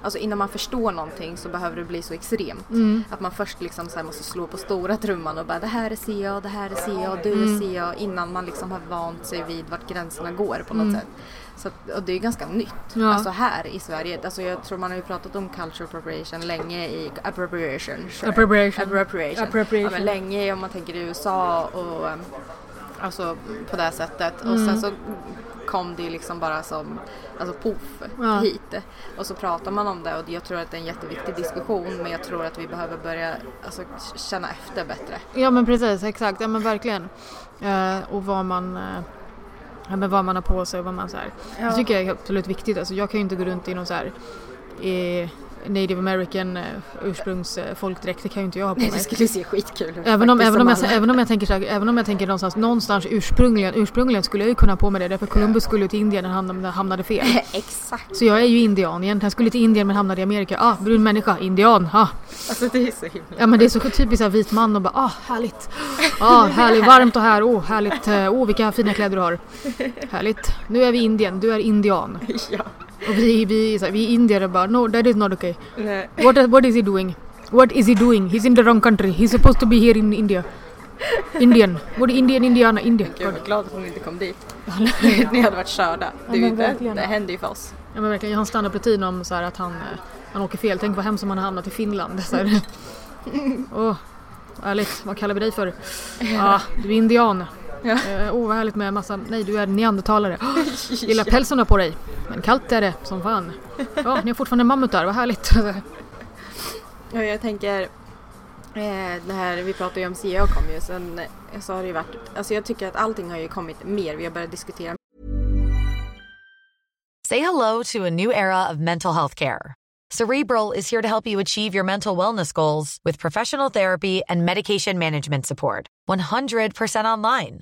alltså innan man förstår någonting så behöver det bli så extremt. Mm. Att man först liksom så måste slå på stora trumman och bara det här är CA, det här är CA, du Mm. är CA innan man liksom har vant sig vid vart gränserna går på något Mm. sätt. Så och det är ganska nytt. Ja. Alltså här i Sverige, alltså jag tror man har ju pratat om culture appropriation länge i appropriation. sure. Appropriation. Appropriation. Appropriation. Ja, men länge om man tänker i USA och um, alltså på det sättet. Och Mm. sen så kom det ju liksom bara som alltså poff Ja. hit. Och så pratar man om det och jag tror att det är en jätteviktig diskussion men jag tror att vi behöver börja alltså, känna efter bättre. Ja men precis, exakt. Ja men verkligen. Eh, och vad man, eh, ja, men vad man har på sig och vad man så här. Ja. Det tycker jag är absolut viktigt. Alltså, jag kan ju inte gå runt i någon så här eh, native american eh, ursprungs eh, folkdräkt. Det kan ju inte jag ha på Nej, mig. det skulle se skitkul ut. Även om, även, om jag, alla. även om jag tänker så här, även om jag tänker någonstans, någonstans ursprungligen, ursprungligen skulle jag ju kunna ha på mig det därför Columbus skulle till Indien när han hamnade- fel. Exakt. Så jag är ju indian egentligen. Jag skulle till Indien men hamnade i Amerika. Ah, brun människa, indian. Ah. Alltså det är så himla... Ja men det är så typiskt här vit man och bara ah härligt. Ah härligt, varmt och här, åh oh, härligt, åh oh, vilka fina kläder du har. Härligt. Nu är vi i Indien, du är indian. Ja. Och vi, vi, så här, vi är indier bara no that is not okay. Nej. What, what is he doing? What is he doing? He's in the wrong country. He's supposed to be here in India. Indian. What Indian, Indiana, India. Gud, jag är glad att hon inte kom dit. Ni hade varit körda. Det, men det, verkligen. det händer ju för oss. Ja men verkligen, jag har en standardrutin om så här att han, eh, han åker fel. Tänk vad hemskt om han har hamnat i Finland. Så här. Åh, ärligt. Vad kallar vi dig för? Ja, du är indian. Ja. Eh, Åh, vad härligt med massa... Nej, du är neandertalare. Gillar pälsen du har på dig. Men kallt är det som fan. Ja, ni har fortfarande mammutar, vad härligt. Ja, jag tänker, eh, det här, vi pratade ju om CEO kom ju, sen eh, så har det ju varit, alltså jag tycker att allting har ju kommit mer, vi har börjat diskutera Say hello to a new era of mental health care. Cerebral is here to help you achieve your mental wellness goals with professional therapy and medication management support. 100% online.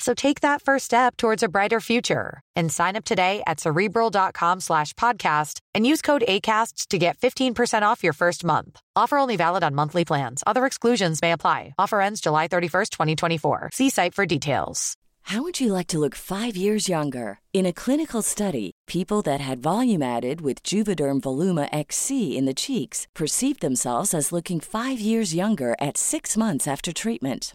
So take that first step towards a brighter future and sign up today at cerebral.com slash podcast and use code ACAST to get 15% off your first month. Offer only valid on monthly plans. Other exclusions may apply. Offer ends July 31st, 2024. See site for details. How would you like to look five years younger? In a clinical study, people that had volume added with Juvederm Voluma XC in the cheeks perceived themselves as looking five years younger at six months after treatment.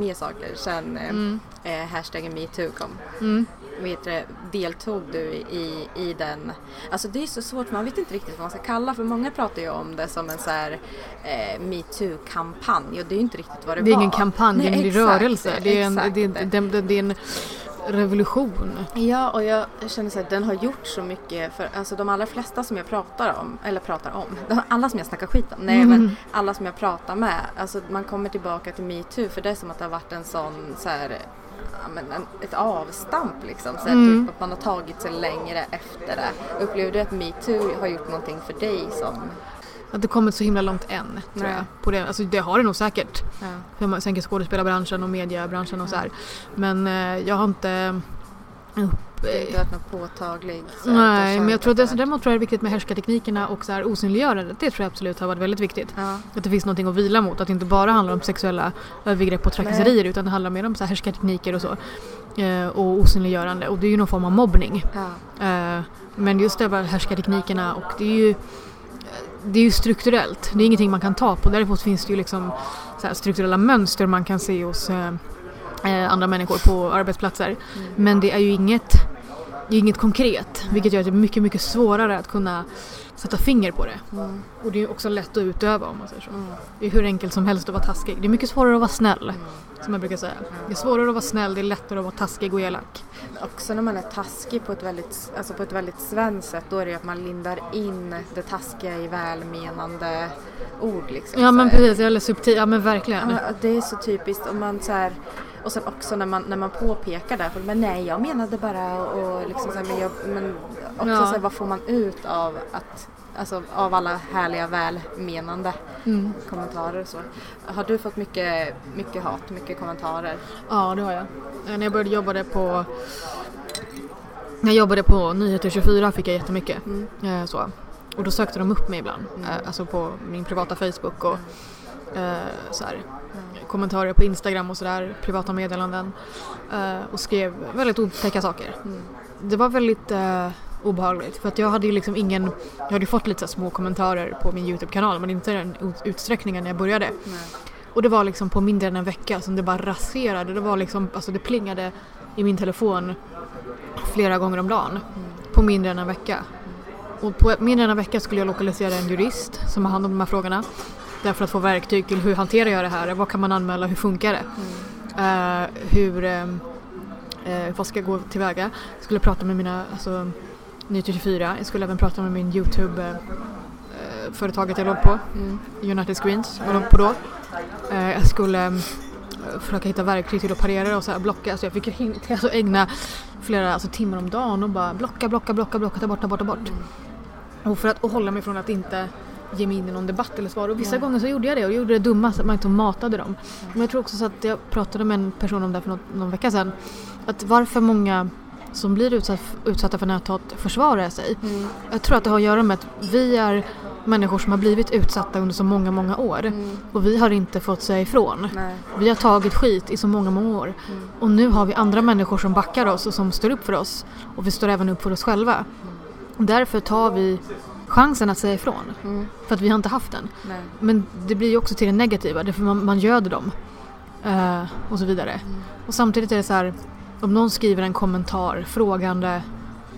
mer saker sen eh, Mm. eh, hashtaggen metoo kom. Mm. Vet du, deltog du i, i den? Alltså det är så svårt, man vet inte riktigt vad man ska kalla för många pratar ju om det som en så här eh, metoo-kampanj och det är ju inte riktigt vad det, Det är var. ingen kampanj, det är en Nej, rörelse. Det är en, det är, det, det, det är en revolution. Ja, och jag känner så att den har gjort så mycket för alltså de allra flesta som jag pratar om, eller pratar om, alla som jag snackar skit om, nej Mm. men alla som jag pratar med, alltså man kommer tillbaka till metoo för det är som att det har varit en sån så här, ett avstamp liksom, så här, Mm. typ att man har tagit sig längre efter det. Upplever du att metoo har gjort någonting för dig som, Att det kommit så himla långt än, tror jag. På det. Alltså, det har det nog säkert. ja. För man tänker skådespelarbranschen och mediebranschen och så här. Men eh, jag har inte upp, det har inte varit något påtagligt. Nej, men jag tror känt det, däremot tror jag det är viktigt med härskarteknikerna och så här osynliggörandet. Det tror jag absolut har varit väldigt viktigt. Ja. Att det finns någonting att vila mot. Att det inte bara handlar om sexuella övergrepp och trakasserier utan det handlar mer om så här härskartekniker och så. Eh, och osynliggörande. Och det är ju någon form av mobbning. Ja. Eh, men just det här härskarteknikerna och det är ju det är ju strukturellt. Det är ingenting man kan ta på. Däremot finns det ju liksom strukturella mönster man kan se hos eh, eh, andra människor på arbetsplatser. Men det är ju inget, det är inget konkret. Vilket gör att det är mycket, mycket svårare att kunna sätta finger på det. Mm. Och det är också lätt att utöva om man säger så. Det är hur enkelt som helst att vara taskig. Det är mycket svårare att vara snäll. Som jag brukar säga. Det är svårare att vara snäll, det är lättare att vara taskig och elak. Också när man är taskig på ett väldigt, alltså på ett väldigt svenskt sätt då är det ju att man lindar in det taskiga i välmenande ord liksom. Ja men precis, eller subtil, ja men verkligen. Ja, det är så typiskt och man så här, och sen också när man, när man påpekar det, men nej jag menade bara och liksom så här, men, jag, men också Ja. så här, vad får man ut av att Alltså av alla härliga välmenande Mm. kommentarer och så. Har du fått mycket, mycket hat, mycket kommentarer? Ja, det har jag. Eh, När jag började jobba på när jag jobbade på Nyheter 24 fick jag jättemycket. Eh, så. Och då sökte de upp mig ibland. Eh, alltså på min privata Facebook och eh, så här, kommentarer på Instagram och sådär. Privata meddelanden. Och skrev väldigt otäcka saker. Det var väldigt obehagligt. För att jag hade ju liksom ingen... Jag hade fått lite små kommentarer på min YouTube-kanal men inte den ut- utsträckningen när jag började. Och det var liksom på mindre än en vecka som det bara raserade. Det var liksom, alltså det plingade i min telefon flera gånger om dagen. På mindre än en vecka. Och på mindre än en vecka skulle jag lokalisera en jurist som har hand om de här frågorna. Därför att få verktyg till hur hanterar jag det här? Vad kan man anmäla? Hur funkar det? Eh, hur, ehm, eh, vad ska jag gå tillväga? Jag skulle prata med mina, alltså Nyheter 24. Jag skulle även prata med min Youtube eh, företaget jag låg på. United Screens jag låg på då. Eh, jag skulle eh, försöka hitta verktyg till att parera och så här blocka. Så jag fick alltså ägna flera alltså, timmar om dagen och bara blocka, blocka, blocka, blocka, ta bort, ta bort, ta bort. Och för att och hålla mig från att inte ge mig in i någon debatt eller svar. Och vissa gånger så gjorde jag det och gjorde det dumma så att man inte matade dem. Men jag tror också så att jag pratade med en person om det här för någon, någon vecka sedan. Att varför många som blir utsatt, utsatta för näthat försvarar sig. Jag tror att det har att göra med att vi är människor som har blivit utsatta under så många, många år. Och vi har inte fått säga ifrån. Nej. Vi har tagit skit i så många, många år. Och nu har vi andra människor som backar oss och som står upp för oss. Och vi står även upp för oss själva. Därför tar vi chansen att säga ifrån. För att vi har inte haft den. Nej. Men det blir ju också till det negativa, därför man, man göder dem. Eh, och så vidare. Och samtidigt är det så här, om någon skriver en kommentar frågande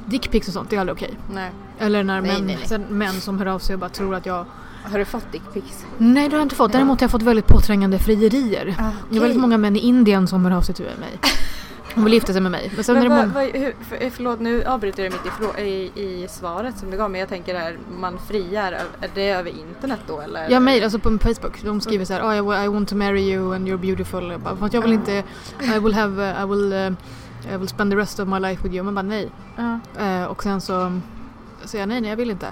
dickpics och sånt, det är aldrig okej. Nej. Eller när Nej, män, nej, nej. Män som hör av sig och bara tror att jag... Har du fått dickpics? Nej det har jag inte fått, däremot har jag fått väldigt påträngande frierier. Ah, Det är väldigt många män i Indien som hör av sig till mig. De vill gifta sig med mig. Men sen Men är det många... vad, hur, för, förlåt nu avbryter jag mitt i, i, i svaret som du gav men jag tänker här, man friar, är det över internet då eller? Ja, mejl, alltså på Facebook. De skriver så här, oh, I, I want to marry you and you're beautiful. Jag bara, jag vill inte, I will have, uh, I will, uh, I will spend the rest of my life with you. Men bara nej. Eh, och sen så säger jag nej, nej jag vill inte.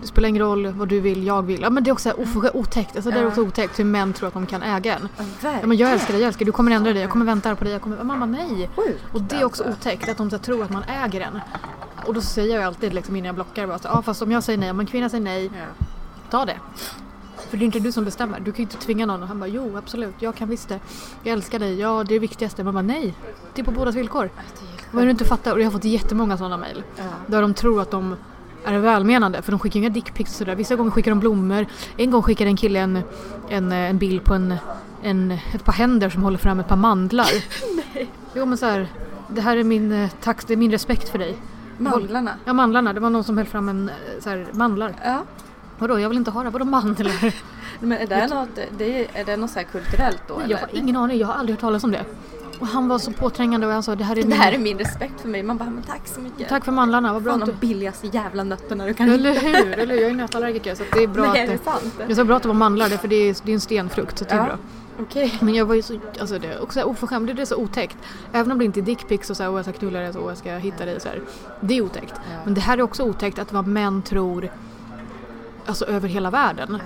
Det spelar ingen roll vad du vill, jag vill. Ja men det är också så här ofog- otäckt. Alltså det är också otäckt hur män tror att de kan äga en. Ja, men jag älskar dig, jag älskar dig, du kommer ändra dig, jag kommer vänta på dig, jag kommer... Mamma nej! Och det är också alltså. otäckt att de så här, tror att man äger en. Och då säger jag alltid liksom innan jag blockar bara så, ja fast om jag säger nej, om en kvinna säger nej, ta det. För det är inte du som bestämmer, du kan ju inte tvinga någon. Och han bara jo absolut, jag kan visst det. Jag älskar dig, ja det är det viktigaste. Man bara nej, det är på bådas villkor. Vad är det du inte fattar? Och jag har fått jättemånga sådana mejl. Där de tror att de är välmenande för de skickar inga dickpics och sådär. Vissa gånger skickar de blommor. En gång skickade en kille en, en, en bild på en, en, ett par händer som håller fram ett par mandlar. Nej. Jo men så här, det här är min, eh, tack, det är min respekt för dig. Mandlarna? Ja mandlarna, det var någon som höll fram en, eh, så här, mandlar. Ja. Vadå, jag vill inte ha det, vadå mandlar? Men är det något, det är, är det något så här kulturellt då? Jag har ingen aning, jag har aldrig hört talas om det. Och han var så påträngande och han sa det här är, Det min, här är min respekt för mig. Man bara, men tack så mycket. tack för mandlarna, vad bra Fan att de billigaste jävla nötterna du kan Eller hur, eller hur? Jag är nötallergiker så det är bra Nej, att är det? Det är så bra att det var mandlar för det är, det är en stenfrukt så det är Ja. bra. Okej. Men jag var ju så, alltså det också oförskämd, det är så otäckt. Även om det inte är dickpics och så här, åh jag ska knulla dig, så, åh jag ska hitta dig så här. Det är otäckt. Men det här är också otäckt att vad män tror, alltså över hela världen.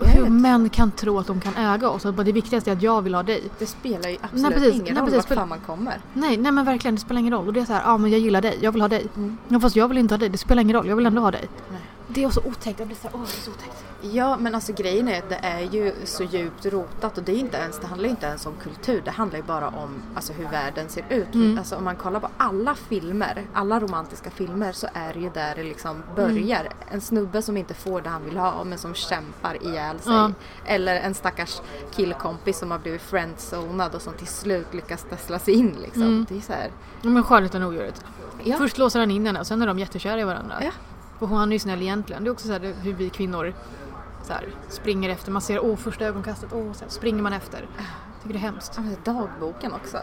Hur män kan tro att de kan äga oss. Att bara det viktigaste är att jag vill ha dig. Det spelar ju absolut Nej, precis. ingen Nej, roll precis. vart fan man kommer. Nej, nej men verkligen det spelar ingen roll. Och det är så här, ja men jag gillar dig, jag vill ha dig. Mm. Ja, fast jag vill inte ha dig, det spelar ingen roll, jag vill ändå ha dig. Nej. Det är så otäckt, jag blir så här, åh det är så otäckt. Ja men alltså grejen är att det är ju så djupt rotat och det, är inte ens, det handlar inte ens om kultur, det handlar ju bara om alltså, hur världen ser ut. Mm. Alltså, om man kollar på alla filmer, alla romantiska filmer så är det ju där det liksom börjar. Mm. En snubbe som inte får det han vill ha men som kämpar ihjäl sig. Ja. Eller en stackars killkompis som har blivit friendzonad och som till slut lyckas ställa sig in liksom. Mm. Det är så här, Ja, men skönheten och odjuret. ja. Först låser han in henne och sen är de jättekära i varandra. Ja. Och han är ju snäll egentligen. Det är också så här, hur vi kvinnor så här, springer efter. Man ser åh första ögonkastet, så här, springer man efter. Tycker det är hemskt. Ja, dagboken också.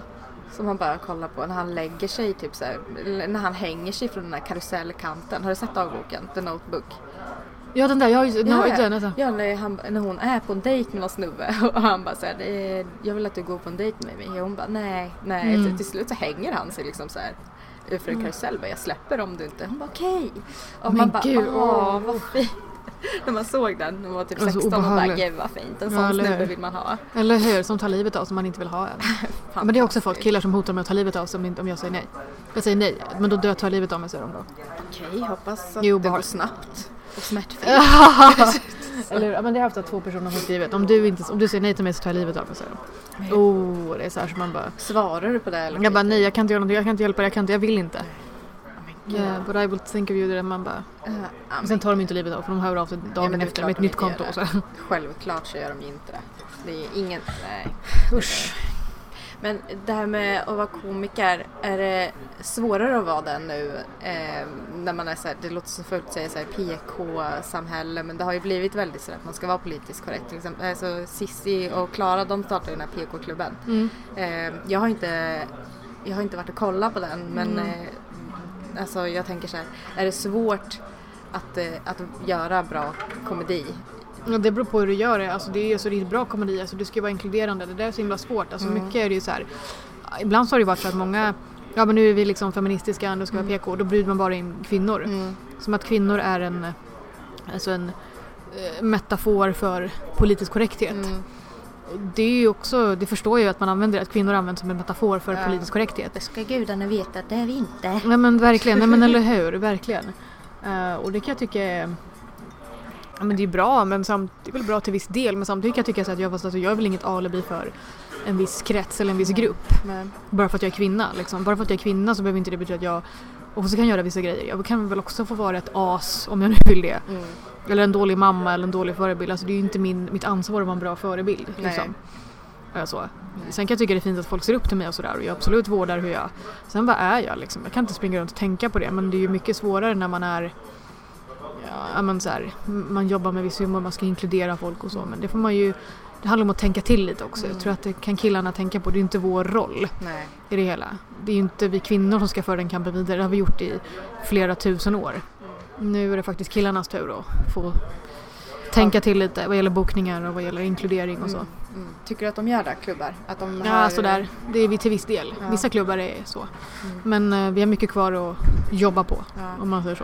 Som man bara kollar på när han lägger sig, typ så här, när han hänger sig från den här karusellkanten. Har du sett dagboken? The Notebook? Ja den där, jag har ju Ja, ja, den, alltså. ja när, han, när hon är på en dejt med någon snubbe och han bara såhär, "Eh, jag vill att du går på en dejt med mig. Och hon bara, nej, nej. Mm. Till, till slut så hänger han sig liksom så här för en karusell. Bara, jag släpper om du inte. Hon bara, okej. Och Men man bara, gud, åh, åh. vad fint. när man såg den när man var typ Det var så 16 och bara, gud vad fint. En Ja, sån eller snubbe vill man ha. Eller hur? Som tar livet av som man inte vill ha. Men det är också folk, killar som hotar med att ta livet av sig om, jag säger nej. Jag säger nej, men då dör tar jag livet av mig säger de då. Okej, hoppas att Jo, det går snabbt och smärtfritt. Eller? Ja, men det har haft två personer som skrivit. Om du, inte, om du säger nej till mig så tar jag livet av mig säger de. Oh, det är så här som man bara. Svarar du på det eller? Jag bara nej jag kan inte göra någonting, jag kan inte hjälpa dig, jag kan inte, jag vill inte. Yeah, but I will think of you. Det man bara. Uh, ja, Och sen tar de inte livet av för de hör av sig Ja, dagen är efter med ett nytt konto. Och så. Självklart så gör de ju inte det. Det är ingen, nej. Usch. Men det här med att vara komiker, är det svårare att vara det nu? Eh, när man är så här, det låter så fult att säga så här PK-samhälle, men det har ju blivit väldigt så att man ska vara politiskt korrekt. Till exempel, alltså Sissi och Klara, de startade den här PK-klubben. Mm. Eh, jag har inte jag har inte varit och kollat på den men Mm. eh, alltså jag tänker så här, är det svårt att, eh, att göra bra komedi? Ja, det beror på hur du gör det. Alltså, det är så det är bra komedi, alltså, det ska ju vara inkluderande. Det där är så himla svårt. Alltså, Mm. mycket är det ju så här. Ibland så har det ju varit så att många Ja men nu är vi liksom feministiska, nu ska vi vara PK. Då bryter man bara in kvinnor. Mm. Som att kvinnor är en, alltså en eh, metafor för politisk korrekthet. Mm. Det är ju också, det förstår jag ju att man använder, att kvinnor används som en metafor för Ja. politisk korrekthet. Det ska gudarna veta att det är vi inte. Nej men verkligen, nej men eller hur, verkligen. Eh, och det kan jag tycka är Ja, men det är bra, men samt, det är väl bra till viss del. Men samtidigt kan jag tycka så att jag, fast alltså, jag är väl inget alibi för en viss krets eller en viss grupp. Men, Bara för att jag är kvinna. Liksom. Bara för att jag är kvinna så behöver inte det betyda att jag och så kan jag göra vissa grejer. Jag kan väl också få vara ett as om jag nu vill det. mm. Eller en dålig mamma eller en dålig förebild. Alltså det är ju inte min, mitt ansvar att vara en bra förebild. Nej. Liksom. Ja, så. Sen kan jag tycka det är fint att folk ser upp till mig och sådär och jag absolut vårdar hur jag... Sen vad är jag liksom? Jag kan inte springa runt och tänka på det men det är ju mycket svårare när man är... Ja, men så här, man jobbar med viss humor, man ska inkludera folk och så men det får man ju... Det handlar om att tänka till lite också. Jag tror att det kan killarna tänka på. Det är inte vår roll nej. i det hela. Det är ju inte vi kvinnor som ska föra den kampen vidare. Det har vi gjort i flera tusen år. Nu är det faktiskt killarnas tur att få tänka till lite vad gäller bokningar och vad gäller inkludering och så. Mm. Mm. Tycker du att de gör det, klubbar? Att de Ja, har- sådär. Det är vi till viss del. Ja. Vissa klubbar är så. Mm. Men eh, vi har mycket kvar att jobba på, Ja. om man säger så.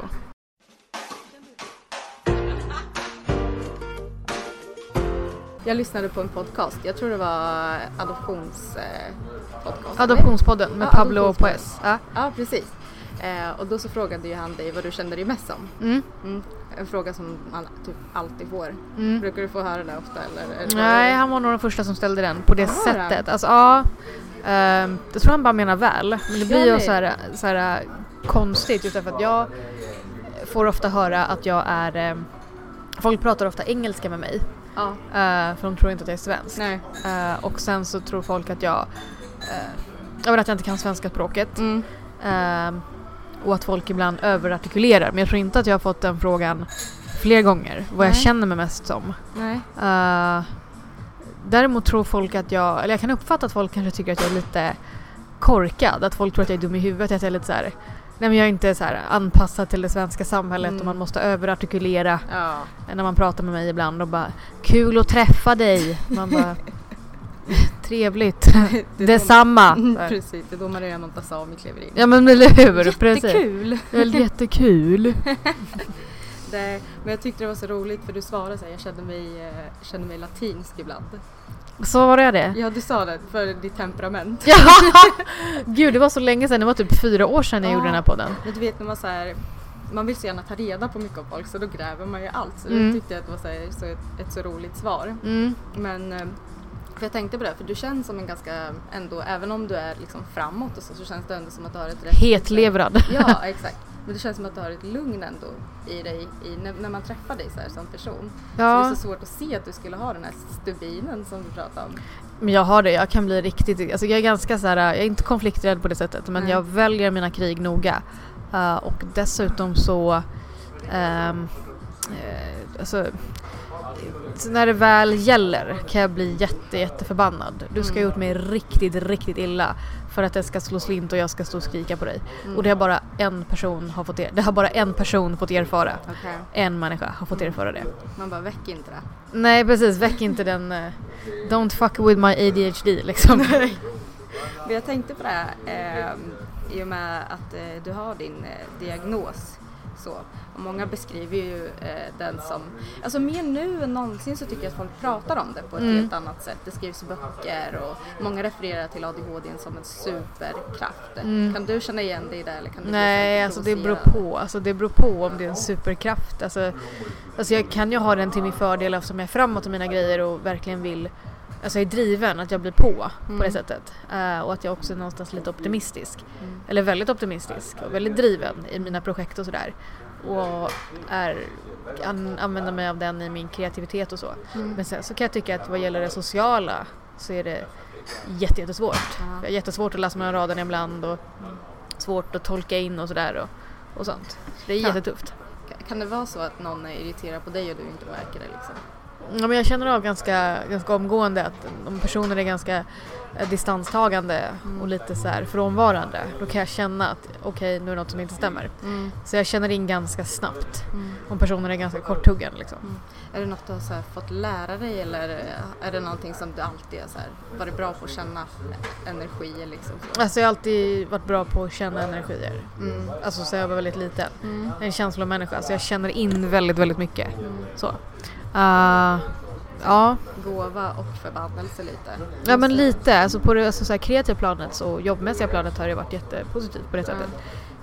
Jag lyssnade på en podcast, jag tror det var adoptionspodcast. Eh, podcast. Adoptionspodden med Ja, Pablo. Poes. Ja. Ja, precis. Eh, och då så frågade ju han dig vad du kände dig mest som. Mm. Mm. En fråga som man typ alltid får. Mm. Brukar du få höra det ofta eller? eller Nej, han var nog den första som ställde den på det han? sättet. Alltså, ja, ehm, jag tror han bara menar väl. Men det blir Ja, ju nej. så här, så här konstigt just därför att jag får ofta höra att jag är... ehm, folk pratar ofta engelska med mig. Ja. Eh, för de tror inte att jag är svensk. Nej. Eh, och sen så tror folk att jag, eh, jag vet att jag inte kan svenska språket. Mm. Eh, och att folk ibland överartikulerar. Men jag tror inte att jag har fått den frågan fler gånger. Vad jag Nej. känner mig mest som. Nej. Eh, däremot tror folk att jag, eller jag kan uppfatta att folk kanske tycker att jag är lite korkad. Att folk tror att jag är dum i huvudet. Att jag är lite så här, nej men jag är inte så här anpassad till det svenska samhället Mm. och man måste överartikulera Ja. när man pratar med mig ibland och bara Kul att träffa dig! Man bara Trevligt! Det Detsamma! Mm, Så här. Precis, det är då Maria Montazami kliver in. Ja men eller hur! Precis. Jättekul! Det är väl jättekul! Det, men jag tyckte det var så roligt för du svarade så här, jag kände mig, eh, kände mig latinsk ibland. Så var det det? Ja du sa det, för ditt temperament. Ja! Gud det var så länge sedan, det var typ fyra år sedan jag Ja. gjorde den här podden. Men du vet när man så här, man vill så gärna ta reda på mycket om folk så då gräver man ju allt. Så Mm. det tyckte jag att det var så här, så ett, ett så roligt svar. Mm. Men eh, för jag tänkte på det, för du känns som en ganska, ändå, även om du är liksom framåt och så, så känns det ändå som att du har ett rätt... Hetlevrad. Ja, exakt. Men det känns som att du har ett lugn ändå i dig i, när, när man träffar dig så här som person. Så det är Ja, så svårt att se att du skulle ha den här stubinen som du pratade om. men jag har det. Jag kan bli riktigt... Alltså jag är ganska så här, jag är inte konflikträdd på det sättet men Nej. jag väljer mina krig noga. Eh, och dessutom så... ehm, eh, alltså, så när det väl gäller kan jag bli jätte, jätte förbannad. Du ska ha Mm. gjort mig riktigt, riktigt illa för att det ska slå slint och jag ska stå och skrika på dig. Mm. Och det har bara en person har fått er- det har bara en person fått erfara. Okej. En människa har fått erfara det. Man bara väck inte det. Nej precis, väck inte den... eh, don't fuck with my ADHD liksom. Men jag tänkte på det här eh, i och med att eh, du har din eh, diagnos. Så. Och många beskriver ju eh, den som, alltså mer nu än någonsin så tycker jag att folk pratar om det på ett Mm. helt annat sätt. Det skrivs böcker och många refererar till ADHD som en superkraft. Mm. Kan du känna igen dig i det eller kan du Nej, alltså det beror på. Alltså det beror på om det är en superkraft. Alltså, alltså jag kan ju ha den till min fördel eftersom jag är framåt i mina grejer och verkligen vill Alltså jag är driven, att jag blir på på det Mm. sättet. Eh, och att jag också är någonstans lite optimistisk. Mm. Eller väldigt optimistisk och väldigt driven i mina projekt och sådär. Och är, an, använder mig av den i min kreativitet och så. Mm. Men sen så kan jag tycka att vad gäller det sociala så är det jätte, jättesvårt. Ja. Jag har jättesvårt att läsa mellan raderna ibland och svårt att tolka in och sådär och, och sånt. Det är Ja. jättetufft. Kan det vara så att någon är irriterad på dig och du inte märker det liksom? Ja, men jag känner av ganska, ganska omgående att om personer är ganska eh, distanstagande och lite så här frånvarande då kan jag känna att okej nu är det något som inte stämmer. Mm. Så jag känner in ganska snabbt Mm. om personen är ganska korthuggen liksom. Är det något du har så fått lära dig eller är det någonting som du alltid har så här, varit bra på att känna energi liksom? Så? Alltså jag har alltid varit bra på att känna energier. Mm. Alltså sen jag var väldigt liten. Mm. Jag är en känslomänniska så jag känner in väldigt, väldigt mycket. Så. Uh, ja. Gåva och förbannelse lite. ja, men lite. Alltså på det alltså, så här, kreativa planet och jobbmässiga planet har det varit jättepositivt på det sättet.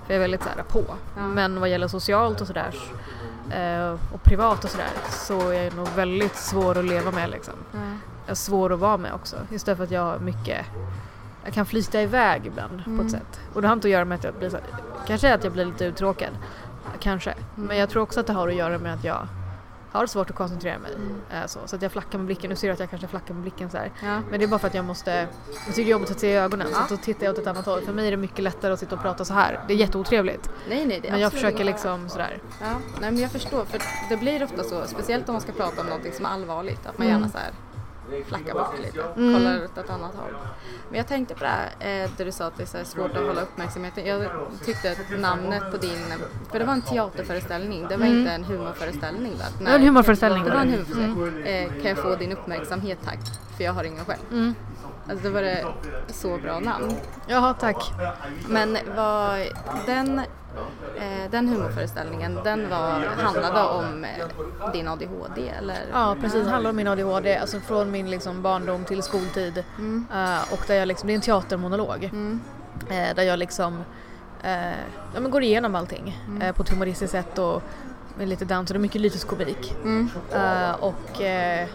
För jag är väldigt så här, på. Ja. Men vad gäller socialt och sådär eh, och privat och sådär så är jag nog väldigt svår att leva med liksom. Ja. Jag är svår att vara med också. Istället för att jag har mycket jag kan flyta iväg ibland på Mm. ett sätt. Och det har inte att göra med att jag blir så, kanske att jag blir lite uttråkad. Kanske. Mm. Men jag tror också att det har att göra med att jag har svårt att koncentrera mig. Mm. Så, så att jag flackar med blicken. Nu ser du att jag kanske flackar med blicken så här. Ja. Men det är bara för att jag måste, jag tycker det är jobbigt att se i ögonen Ja. så då tittar jag åt ett annat håll. För mig är det mycket lättare att sitta och prata så här. Det är jätteotrevligt. Nej, nej, det är Men jag försöker liksom sådär. Ja, nej men jag förstår för det blir ofta så, speciellt om man ska prata om någonting som är allvarligt, att man Mm. gärna så här flackar bort lite, Mm. kollar åt ett annat håll. Men jag tänkte på det här, eh, där du sa att det är svårt att hålla uppmärksamheten. Jag tyckte att namnet på din, för det var en teaterföreställning, det var Mm. inte en humorföreställning va? Det var en humorföreställning. Det var en humorföreställning. Eh, kan jag få din uppmärksamhet tack? För jag har ingen själv. Mm. Alltså det var det så bra namn. Jaha, tack. Men vad, den, den humorföreställningen, den var, handlade om eh, din ADHD eller? Ja, precis. Det handlar om min ADHD, alltså från min liksom barndom till skoltid. Mm. Eh, och där jag liksom, det är en teatermonolog. Mm. eh, där jag liksom eh, ja, men går igenom allting eh, på ett humoristiskt sätt och med lite dans. Det är mycket lytisk komik. Mm. Eh, och eh,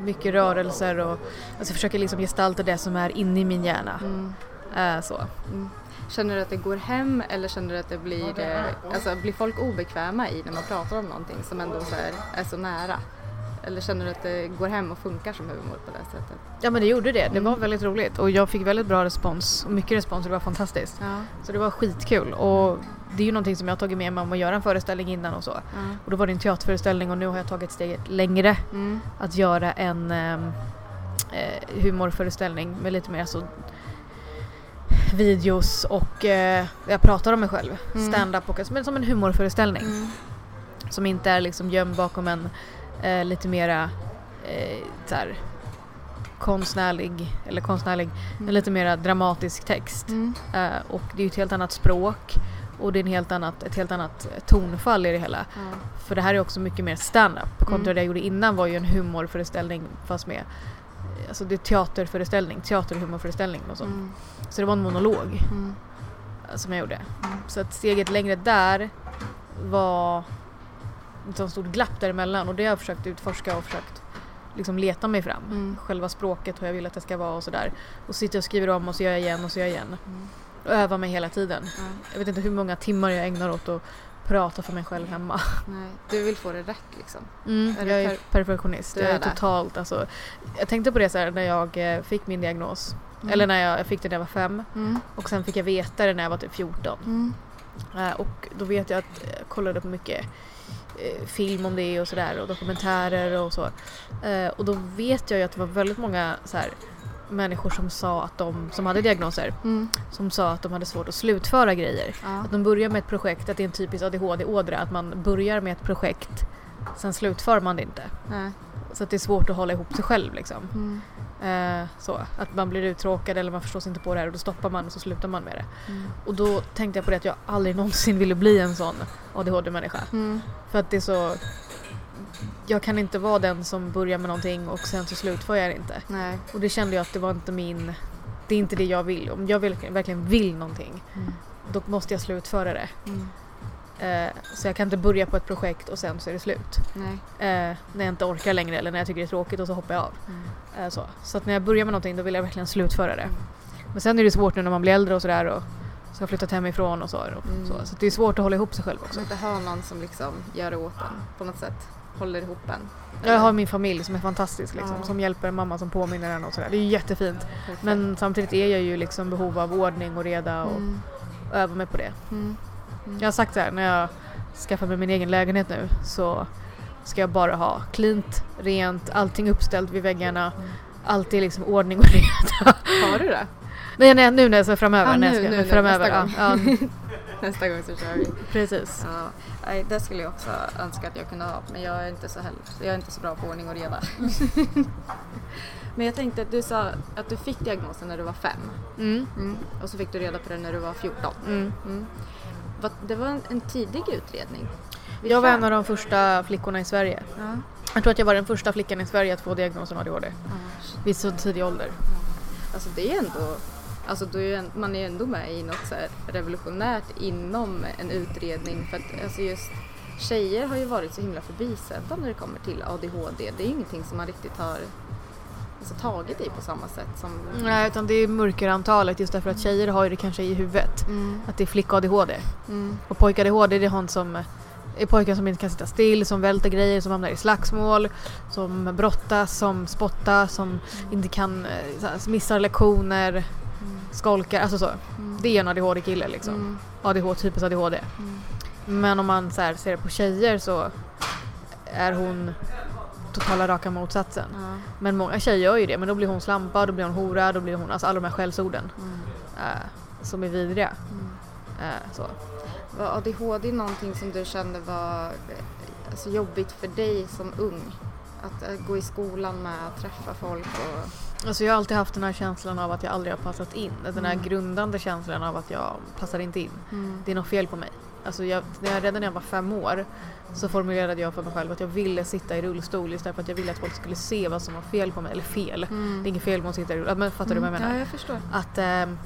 mycket rörelser och alltså jag försöker liksom gestalta det som är inne i min hjärna. Mm. Eh, så. Känner du att det går hem eller känner du att det blir, eh, alltså blir folk obekväma i när man pratar om någonting som ändå så här är så nära? Eller känner du att det går hem och funkar som humor på det sättet? Ja men det gjorde det. Det Mm. var väldigt roligt och jag fick väldigt bra respons. Och mycket respons och det var fantastiskt. Ja. Så det var skitkul och det är ju någonting som jag har tagit med mig om att göra en föreställning innan och så. ja. Och då var det en teaterföreställning och nu har jag tagit steget längre Mm. att göra en ehm, eh, humorföreställning med lite mer så videos och eh, jag pratar om mig själv. Mm. Stand-up och men som en humorföreställning. Mm. Som inte är liksom gömd bakom en eh, lite mera eh, så här, konstnärlig, eller konstnärlig, en lite mera dramatisk text. Mm. Eh, och det är ju ett helt annat språk och det är en helt annat, ett helt annat tonfall i det hela. Ja. För det här är också mycket mer stand-up. Kontra Mm. det jag gjorde innan var ju en humorföreställning fast med Alltså det är teaterföreställning, teater och så. Mm. Så det var en monolog Mm. eh, som jag gjorde. Så att steget längre där var ett sånt stort glapp däremellan och det har jag försökt utforska och försökt liksom leta mig fram. Mm. Själva språket, hur jag vill att det ska vara och sådär. Och sitter och skriver om och så gör jag igen och så gör jag igen. Mm. Och övar mig hela tiden. Ja. Jag vet inte hur många timmar jag ägnar åt att prata för mig själv hemma. Nej. Du vill få det rätt liksom? Mm, Är jag är per- perfektionist. Du Jag är är totalt alltså. Jag tänkte på det så här när jag eh, fick min diagnos. Mm. Eller när jag, jag fick det när jag var fem. Mm. Och sen fick jag veta det när jag var typ 14. Mm. Eh, och då vet jag att jag kollade på mycket eh, film om det och sådär och dokumentärer och så. Eh, och då vet jag ju att det var väldigt många så här, människor som sa att de, som hade diagnoser, Mm. som sa att de hade svårt att slutföra grejer. Ja. Att de börjar med ett projekt, att det är en typisk ADHD-ådra, att man börjar med ett projekt, sen slutför man det inte. Nej. Så att det är svårt att hålla ihop sig själv liksom. Mm. Eh, så, att man blir uttråkad eller man förstår sig inte på det här och då stoppar man och så slutar man med det. Mm. Och då tänkte jag på det att jag aldrig någonsin ville bli en sån ADHD-människa. Mm. För att det är så... Jag kan inte vara den som börjar med någonting och sen så slutför jag det inte. Nej. Och det kände jag att det var inte min... Det är inte det jag vill. Om jag vill, verkligen vill någonting Mm. då måste jag slutföra det. Mm. Eh, så jag kan inte börja på ett projekt och sen så är det slut. Eh, när jag inte orkar längre eller när jag tycker det är tråkigt och så hoppar jag av. Mm. Eh, så. så att när jag börjar med någonting då vill jag verkligen slutföra det. Men sen är det svårt nu när man blir äldre och sådär och så har flyttat hemifrån och så. Och Mm. så. så det är svårt att hålla ihop sig själv också. Så inte ha någon som liksom gör det åt en på något sätt. Håller ihop en. Jag har min familj som är fantastisk liksom, Ja. som hjälper mamma som påminner en och sådär. Det är jättefint. Perfekt. Men samtidigt är jag ju liksom behov av ordning och reda och Mm. öva mig på det. Mm. Jag har sagt så här, när jag skaffar mig min egen lägenhet nu så ska jag bara ha cleant, rent, allting uppställt vid väggarna. Allt är liksom ordning och reda. Har du det? Nej, nej nu när jag ska framöver. Ja, när jag nu, ska, nu, nu, framöver. nästa ja, gång. ja, Nästa gång så kör vi. precis. Ja, nej, det skulle jag också önska att jag kunde ha. Men jag är inte så, heller, jag är inte så bra på ordning och reda. men jag tänkte att du sa att du fick diagnosen när du var fem. Mm, Mm. Och så fick du reda på det när du var 14. mm. Det var en, en tidig utredning. Vid Jag var fem. en av de första flickorna i Sverige. Ja. Jag tror att jag var den första flickan i Sverige att få diagnosen ADHD. Ja. Vid så tidig ålder. Alltså det är ändå, alltså då är man är ändå med i något så revolutionärt inom en utredning för att alltså just tjejer har ju varit så himla förbisedda när det kommer till ADHD. Det är ingenting som man riktigt har alltså, tagit i på samma sätt som... Nej, utan det är mörkerantalet just därför att tjejer har ju det kanske i huvudet. Mm, Att det är flick-ADHD. mm, Och pojk-ADHD det är hon som är pojkar som inte kan sitta still, som välter grejer, som hamnar i slagsmål, som brottas, som spottar, som inte kan, eh, missar lektioner, skolkar, alltså så. Det är en ADHD-kille liksom. mm, ADHD, typiskt ADHD. mm. Men om man så ser det på tjejer så är hon totala raka motsatsen. Ja, Men många tjejer gör ju det, men då blir hon slampa, då blir hon hora, då blir hon, alltså alla de här skällsorden mm, eh, som är vidriga. mm. Eh, så. Var ADHD någonting som du kände var eh, alltså, jobbigt för dig som ung? Att eh, gå i skolan med, att träffa folk och... Alltså jag har alltid haft den här känslan av att jag aldrig har passat in. Den här Mm. grundande känslan av att jag passar inte in. Mm. Det är något fel på mig. Alltså jag, när jag, redan när jag var fem år så formulerade jag för mig själv att jag ville sitta i rullstol istället för att jag ville att folk skulle se vad som var fel på mig. Eller fel. Mm. Det är inget fel med att sitta i rullstol. Men fattar du vad jag menar? Ja, jag förstår. Att ehm,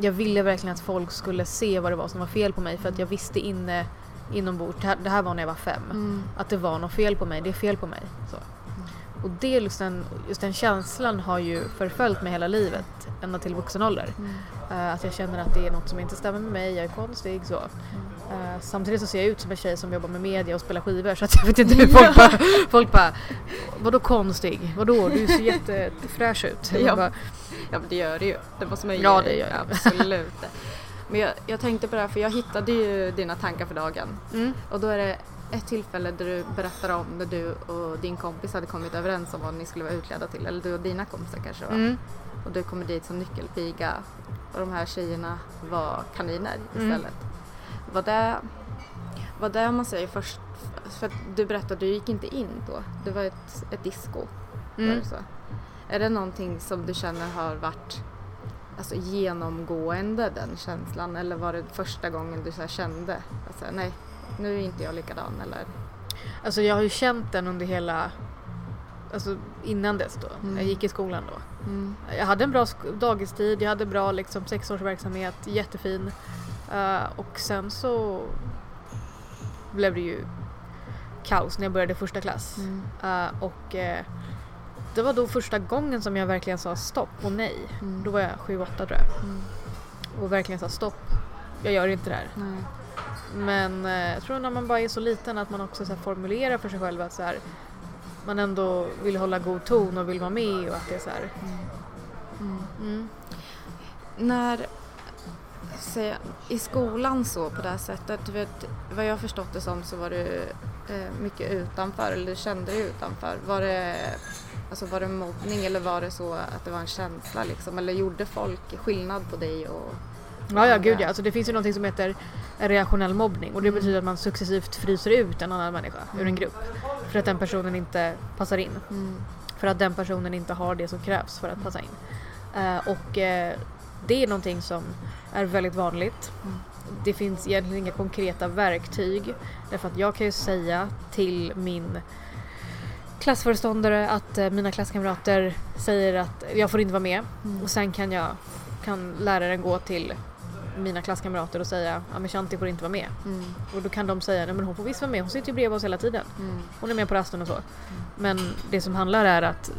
jag ville verkligen att folk skulle se vad det var som var fel på mig för att jag visste inne inombords, det här, det här var när jag var fem, Mm. att det var något fel på mig, det är fel på mig. Så. Och det, just, den, just den känslan har ju förföljt mig hela livet, ända till vuxen ålder. Mm. Eh, att jag känner att det är något som inte stämmer med mig, jag är konstig så. Eh, samtidigt så ser jag ut som en tjej som jobbar med media och spelar skivor så att jag vet inte hur folk bara, folk bara Vadå konstig? Vadå? Du ser jättefräsch ut. Jag Ja. bara, Ja men det gör det ju. Det måste man ju Ja, det gör det. Absolut. Men jag, jag tänkte på det här för jag hittade ju dina tankar för dagen. mm, Och då är det ett tillfälle där du berättar om när du och din kompis hade kommit överens om vad ni skulle vara utklädda till. Eller du och dina kompisar kanske va? mm, Och du kommer dit som nyckelpiga och de här tjejerna var kaniner Mm. istället. Var det, var det man säger först, för att du berättade du gick inte in då. Det var ett, ett disco. Var mm. det så? Är det någonting som du känner har varit alltså, genomgående den känslan eller var det första gången du så kände alltså, nej nu är inte jag likadan eller? Alltså jag har ju känt den under hela Alltså innan dess då, Mm. jag gick i skolan då. Mm. Jag hade en bra dagistid, jag hade bra liksom sexårsverksamhet, jättefin. Eh, och sen så blev det ju kaos när jag började första klass. Mm. Eh, och eh, det var då första gången som jag verkligen sa stopp och nej. Mm. Då var jag 7-8 tror jag. Mm. Och verkligen sa stopp. Jag gör inte det här. Nej. Men jag tror när man bara är så liten att man också så formulerar för sig själv att så här, man ändå vill hålla god ton och vill vara med och att det är så här. Mm. mm. När säg, i skolan så på det här sättet, du vet, vad jag förstått det som så var du eh, mycket utanför eller du kände dig utanför. Var det, alltså, var det mobbning eller var det så att det var en känsla liksom? Eller gjorde folk skillnad på dig och Ja, ja, gud ja. Alltså, det finns ju någonting som heter reaktionell mobbning och det betyder att man successivt fryser ut en annan människa ur en grupp. För att den personen inte passar in. För att den personen inte har det som krävs för att passa in. Eh, och eh, det är någonting som är väldigt vanligt. Det finns egentligen inga konkreta verktyg. Därför att jag kan ju säga till min klassföreståndare att eh, mina klasskamrater säger att jag får inte vara med. Och sen kan jag kan läraren gå till mina klasskamrater och säga ja men Shanti får inte vara med. Mm. Och då kan de säga nej men hon får visst vara med, hon sitter ju bredvid oss hela tiden. Mm. Hon är med på rasten och så. Men det som handlar är att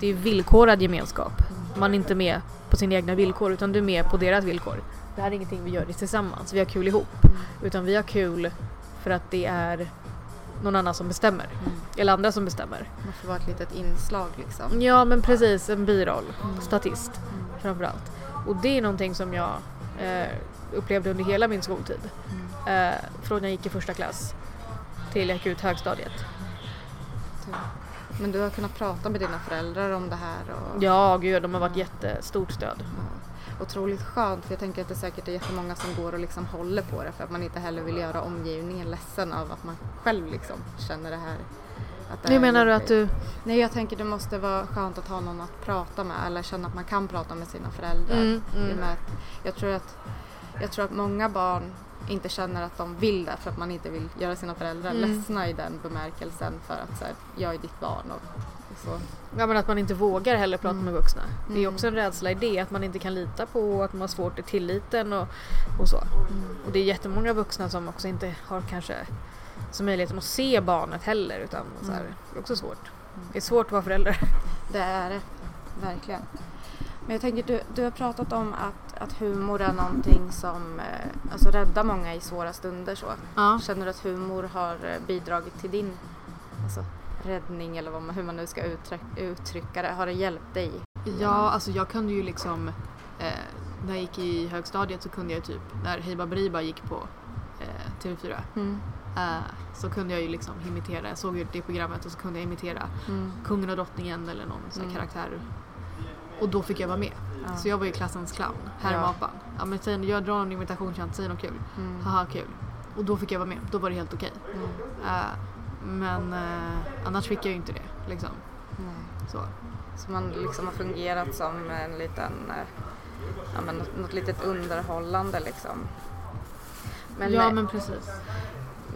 det är villkorad gemenskap. Man är inte med på sina egna villkor utan du är med på deras villkor. Det här är ingenting vi gör tillsammans, vi har kul ihop. Utan vi har kul för att det är någon annan som bestämmer. Eller andra som bestämmer. Man får vara ett litet inslag liksom. Ja men precis, en biroll. Statist framförallt. Och det är någonting som jag eh, upplevde under hela min skoltid. Eh, från jag gick i första klass till jag gick ut högstadiet. Men du har kunnat prata med dina föräldrar om det här och Ja, gud, de har varit jättestort stöd. Ja, Otroligt skönt för jag tänker att det säkert är jättemånga som går och liksom håller på det för att man inte heller vill göra omgivningen ledsen av att man själv liksom känner det här. Att är menar du att du... Nej jag tänker det måste vara skönt att ha någon att prata med eller känna att man kan prata med sina föräldrar. Mm, mm. Med att jag, tror att, jag tror att många barn inte känner att de vill det för att man inte vill göra sina föräldrar Mm. ledsna i den bemärkelsen för att så här, jag är ditt barn och, och så. Ja men att man inte vågar heller prata Mm. med vuxna. Det är Mm. också en rädsla i det, att man inte kan lita på att man har svårt i tilliten och, och så. Mm. Och det är jättemånga vuxna som också inte har kanske så möjligheten att se barnet heller utan så här, Mm. det är också svårt. Det är svårt att vara förälder. Det är det, verkligen. Men jag tänker, du, du har pratat om att, att humor är någonting som eh, alltså räddar många i svåra stunder. Så. Ja. Känner du att humor har eh, bidragit till din alltså, räddning eller vad man, hur man nu ska uttryck, uttrycka det? Har det hjälpt dig? Ja, alltså jag kunde ju liksom eh, när jag gick i högstadiet så kunde jag typ, när Hey Baberiba gick på eh, TV4 Mm. Eh, så kunde jag ju liksom imitera, jag såg ju det programmet och så kunde jag imitera Mm. kungen och drottningen eller någon sån här Mm. karaktär. Och då fick jag vara med. Ja. Så jag var ju klassens clown, herr Ja. Mapan. Ja men säg, jag drar en imitation, Chant, säg något kul. Mm. Haha kul. Och då fick jag vara med, då var det helt okej. Mm. Eh, men eh, annars fick jag ju inte det. Liksom. Nej. Så. Så man liksom har fungerat som en liten, ja, men något, något litet underhållande liksom. Men, ja men precis.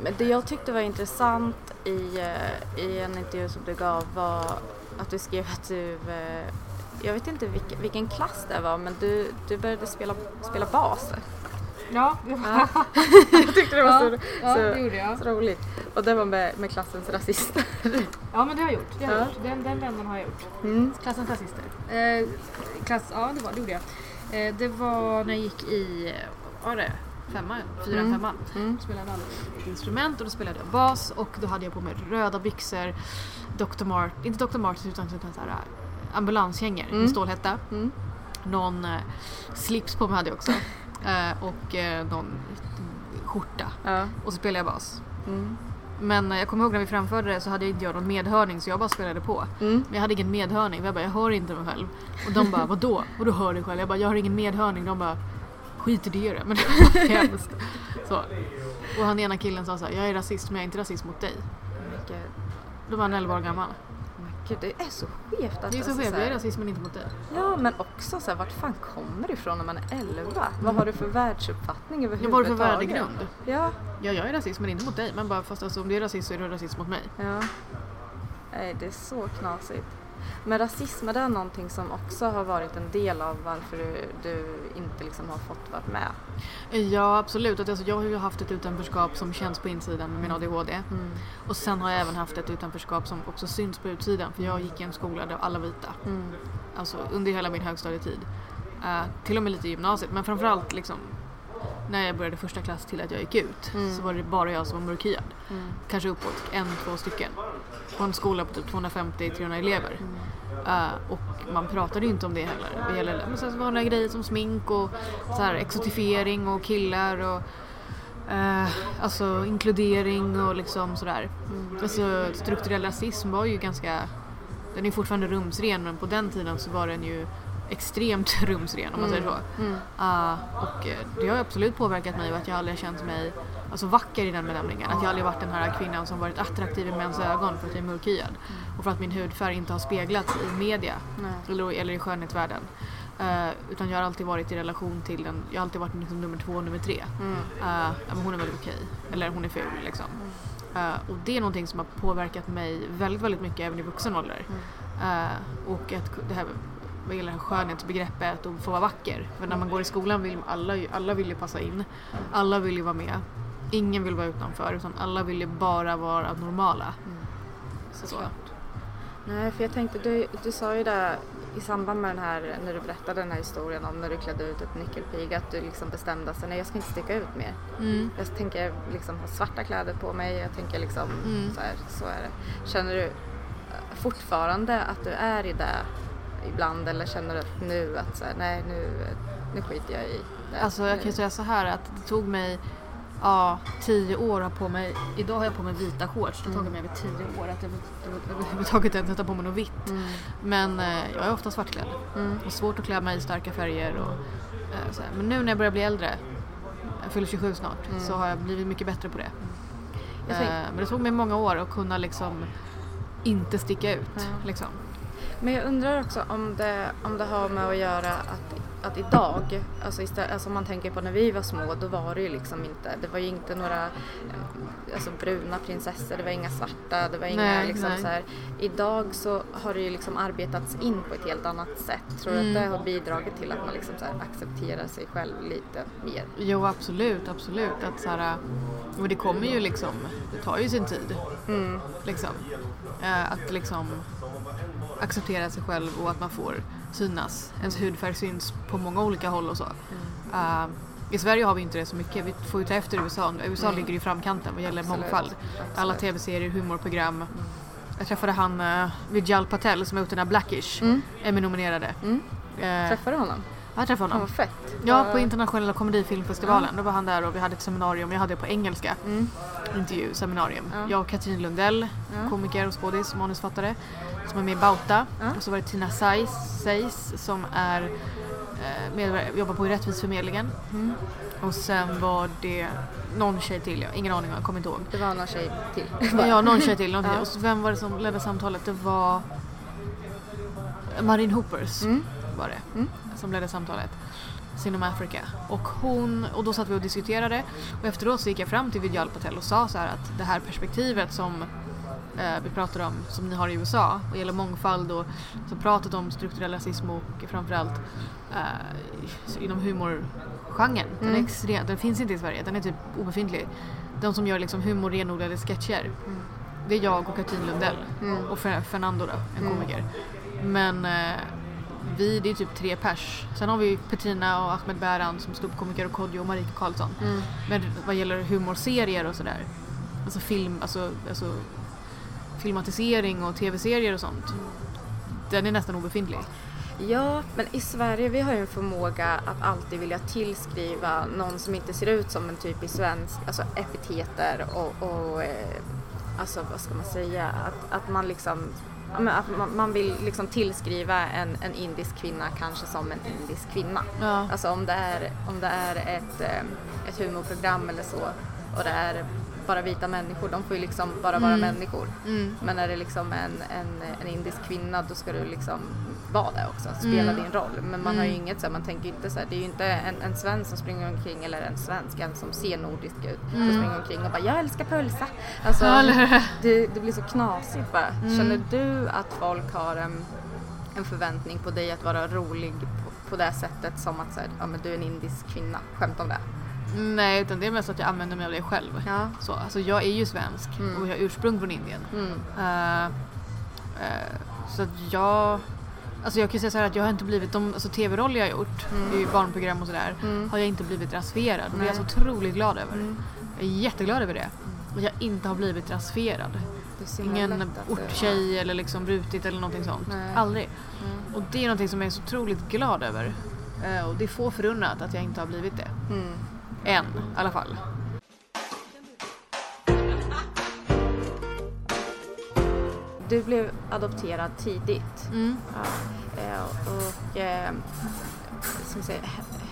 Men det jag tyckte var intressant i, eh, i en intervju som du gav var att du skrev att du, eh, jag vet inte vilken, vilken klass det var, men du, du började spela, spela bas. Ja, Ja. jag tyckte det var så, så- ja, så- det gjorde jag. Så roligt. Och det var med, med klassens rasister. Ja men det har jag gjort. Det har Ja. gjort. Den, den vändan har jag gjort. Mm. Klassens rasister. Eh, klass, ja det var det gjorde jag. Eh, det var när jag gick i, vad var det? Femman, fyran, Mm. femman. Då spelade jag ett instrument och då spelade jag bas och då hade jag på mig röda byxor, Dr. Mart, inte Dr. Martens utan, utan så här, äh, ambulanskängor med stålhätta. Mm. Någon eh, slips på mig hade jag också. Eh, och eh, någon skjorta. Ja. Och så spelade jag bas. Mm. Men jag kommer ihåg när vi framförde det så hade inte jag någon medhörning så jag bara spelade på. Mm. Men jag hade ingen medhörning. Jag bara, jag hör inte mig själv. Och de bara, vadå? Vadå hör dig själv? Jag bara, jag har ingen medhörning. De bara, skit i det då. Men det var hemskt. Så. Och han ena killen sa så här, jag är rasist men jag är inte rasist mot dig. Då var han 11 år gammal. Men Gud, det är så skevt. Att Det är så alltså, skevt, jag är rasist men inte mot dig. Ja, men också så här, vart fan kommer det ifrån när man är 11? Vad har du för världsuppfattning överhuvudtaget? var det för värdegrund? Ja, Ja, jag är rasist men inte mot dig. Men bara fast alltså, om du är rasist så är du rasist mot mig. ja. Nej, det är så knasigt. Men rasism, är det någonting som också har varit en del av varför du, du inte liksom har fått vara med? Ja absolut. Alltså, jag har ju haft ett utanförskap som känns på insidan med min ADHD. Och sen har jag även haft ett utanförskap som också syns på utsidan. För jag gick i en skola där alla vita. Alltså under hela min högstadietid. Eh, till och med lite i gymnasiet. Men framförallt liksom när jag började första klass till att jag gick ut så var det bara jag som var mörkhyad. Kanske uppåt en, två stycken. På en skola på typ 250-300 elever. Eh, och man pratade ju inte om det heller. Vad gäller men så vanliga grejer som smink och så här, exotifiering och killar och eh, alltså inkludering och liksom sådär. Alltså strukturell rasism var ju ganska, den är fortfarande rumsren men på den tiden så var den ju extremt rumsren om man säger så. Eh, och eh, det har absolut påverkat mig och att jag aldrig har känt mig alltså, vacker i den benämningen. Att jag aldrig varit den här kvinnan som varit attraktiv i mäns ögon för att jag är mörkhyad. Och för att min hudfärg inte har speglats i media eller, eller i skönhetsvärlden. Eh, utan jag har alltid varit i relation till den, jag har alltid varit liksom nummer två och nummer tre. Eh, ja, men hon är väldigt okej. Eller hon är ful liksom. Eh, och det är någonting som har påverkat mig väldigt, väldigt mycket även i vuxen ålder. Eh, och att det här vad gäller skönhetsbegreppet och få vara vacker. För när man går i skolan vill alla, alla vill ju passa in. Alla vill ju vara med. Ingen vill vara utanför utan alla vill ju bara vara normala. Så. Nej, för jag tänkte, du, du sa ju det i samband med den här, när du berättade den här historien om när du klädde ut ett nyckelpiga, att du liksom bestämde sig, nej jag ska inte sticka ut mer. Mm. Jag tänker liksom ha svarta kläder på mig, jag tänker liksom Mm. så här, så är det. Känner du eh, fortfarande att du är i det ibland eller känner du att nu att så här, nej nu, nu skiter jag i det. Alltså jag kan ju säga så här att det tog mig ja, tio år att ha på mig, idag har jag på mig vita shorts. Det har tagit mig över tio år att jag överhuvudtaget ens sätta på mig något vitt. Men eh, jag är ofta svartklädd. Det är svårt att klä mig i starka färger och eh, så här. Men nu när jag börjar bli äldre, jag fyller 27 snart, så har jag blivit mycket bättre på det. Tänk- Eh, men det tog mig många år att kunna liksom inte sticka ut. Liksom. Men jag undrar också om det, om det har med att göra att, att idag, alltså, istället, alltså om man tänker på när vi var små, då var det ju liksom inte, det var ju inte några eh, alltså, bruna prinsessor, det var inga svarta, det var inga Nej, liksom nej. så här. Idag så har det ju liksom arbetats in på ett helt annat sätt. Tror du Mm. att det har bidragit till att man liksom så här accepterar sig själv lite mer? Jo absolut, absolut. Att så här, och det kommer ju liksom, det tar ju sin tid. Liksom. Eh, att liksom acceptera sig själv och att man får synas. Ens hudfärg syns på många olika håll och så. Eh, I Sverige har vi inte det så mycket. Vi får ju ta efter USA. USA ligger i framkanten vad gäller Absolut, mångfald. Alla absolut. tv-serier, humorprogram. Jag träffade han uh, Vijal Patel som har gjort den här Blackish. Emmy-nominerade. Eh, Träffade du honom? jag träffade Han honom. var fett. Ja, på internationella komedifilmfestivalen. Då var han där och vi hade ett seminarium. Jag hade det på engelska. Intervju, seminarium. Jag och Katrin Lundell, komiker och skådis, manusfattare, som är med i Bauta. Och så var det Tina Seis, Seis som är eh, jobbar på Rättvisförmedlingen. Och sen var det någon tjej till, jag ingen aning, jag kommer inte ihåg. Det var någon tjej till. Ja, någon tjej till. Någon till. Ja. Och vem var det som ledde samtalet? Det var Marin Hoopers var det som ledde samtalet. Cinema Africa. Och, hon, och då satt vi och diskuterade och efteråt så gick jag fram till Vijal Patel och sa så här att det här perspektivet som vi pratar om, som ni har i USA, vad gäller mångfald och så pratet om strukturell rasism och framförallt eh, inom humorgenren. Den, är extrem, den finns inte i Sverige, den är typ obefintlig. De som gör liksom humor renodlade sketcher. Det är jag och Katrin Lundell och Fer- Fernando då, en komiker. Men eh, vi, det är typ tre pers. Sen har vi Petrina och Ahmed Bäran som ståuppkomiker och Kodjo och Marika Karlsson. Mm. Men vad gäller humorserier och sådär, alltså film, alltså, alltså filmatisering och tv-serier och sånt. Den är nästan obefintlig. Ja, men i Sverige vi har ju en förmåga att alltid vilja tillskriva någon som inte ser ut som en typisk svensk, alltså epiteter och, och eh, alltså vad ska man säga, att, att man liksom att man, man vill liksom tillskriva en, en indisk kvinna kanske som en indisk kvinna. Ja. Alltså om det är, om det är ett, eh, ett humorprogram eller så och det är bara vita människor, de får ju liksom bara vara människor. Mm. Men är det liksom en, en, en indisk kvinna då ska du liksom vara det också, spela din roll. Men man har ju inget så här, man tänker inte så här, det är ju inte en, en svensk som springer omkring eller en svensk, en som ser nordisk ut, som springer omkring och bara jag älskar pölsa. Alltså, det, det blir så knasigt bara. Känner du att folk har en, en förväntning på dig att vara rolig på, på det sättet som att så här, ja, men du är en indisk kvinna, skämt om det. Nej, utan det är mest att jag använder mig av det själv. Ja. Så, alltså jag är ju svensk Mm. och jag har ursprung från Indien. Mm. Eh, eh, så att jag... Alltså jag kan säga så här att jag har inte blivit, de alltså tv-roller jag har gjort i barnprogram och sådär, Mm. har jag inte blivit rasifierad. Det är jag så otroligt glad över. Jag är jätteglad över det. Och jag inte har blivit rasifierad. Ingen lätt att det- orttjej eller liksom brutit eller någonting sånt. Nej. Aldrig. Och det är någonting som jag är så otroligt glad över. Eh, och det är få förunnat att jag inte har blivit det. Än i alla fall. Du blev adopterad tidigt. Mm. Ja. Eh, Och, eh, säga,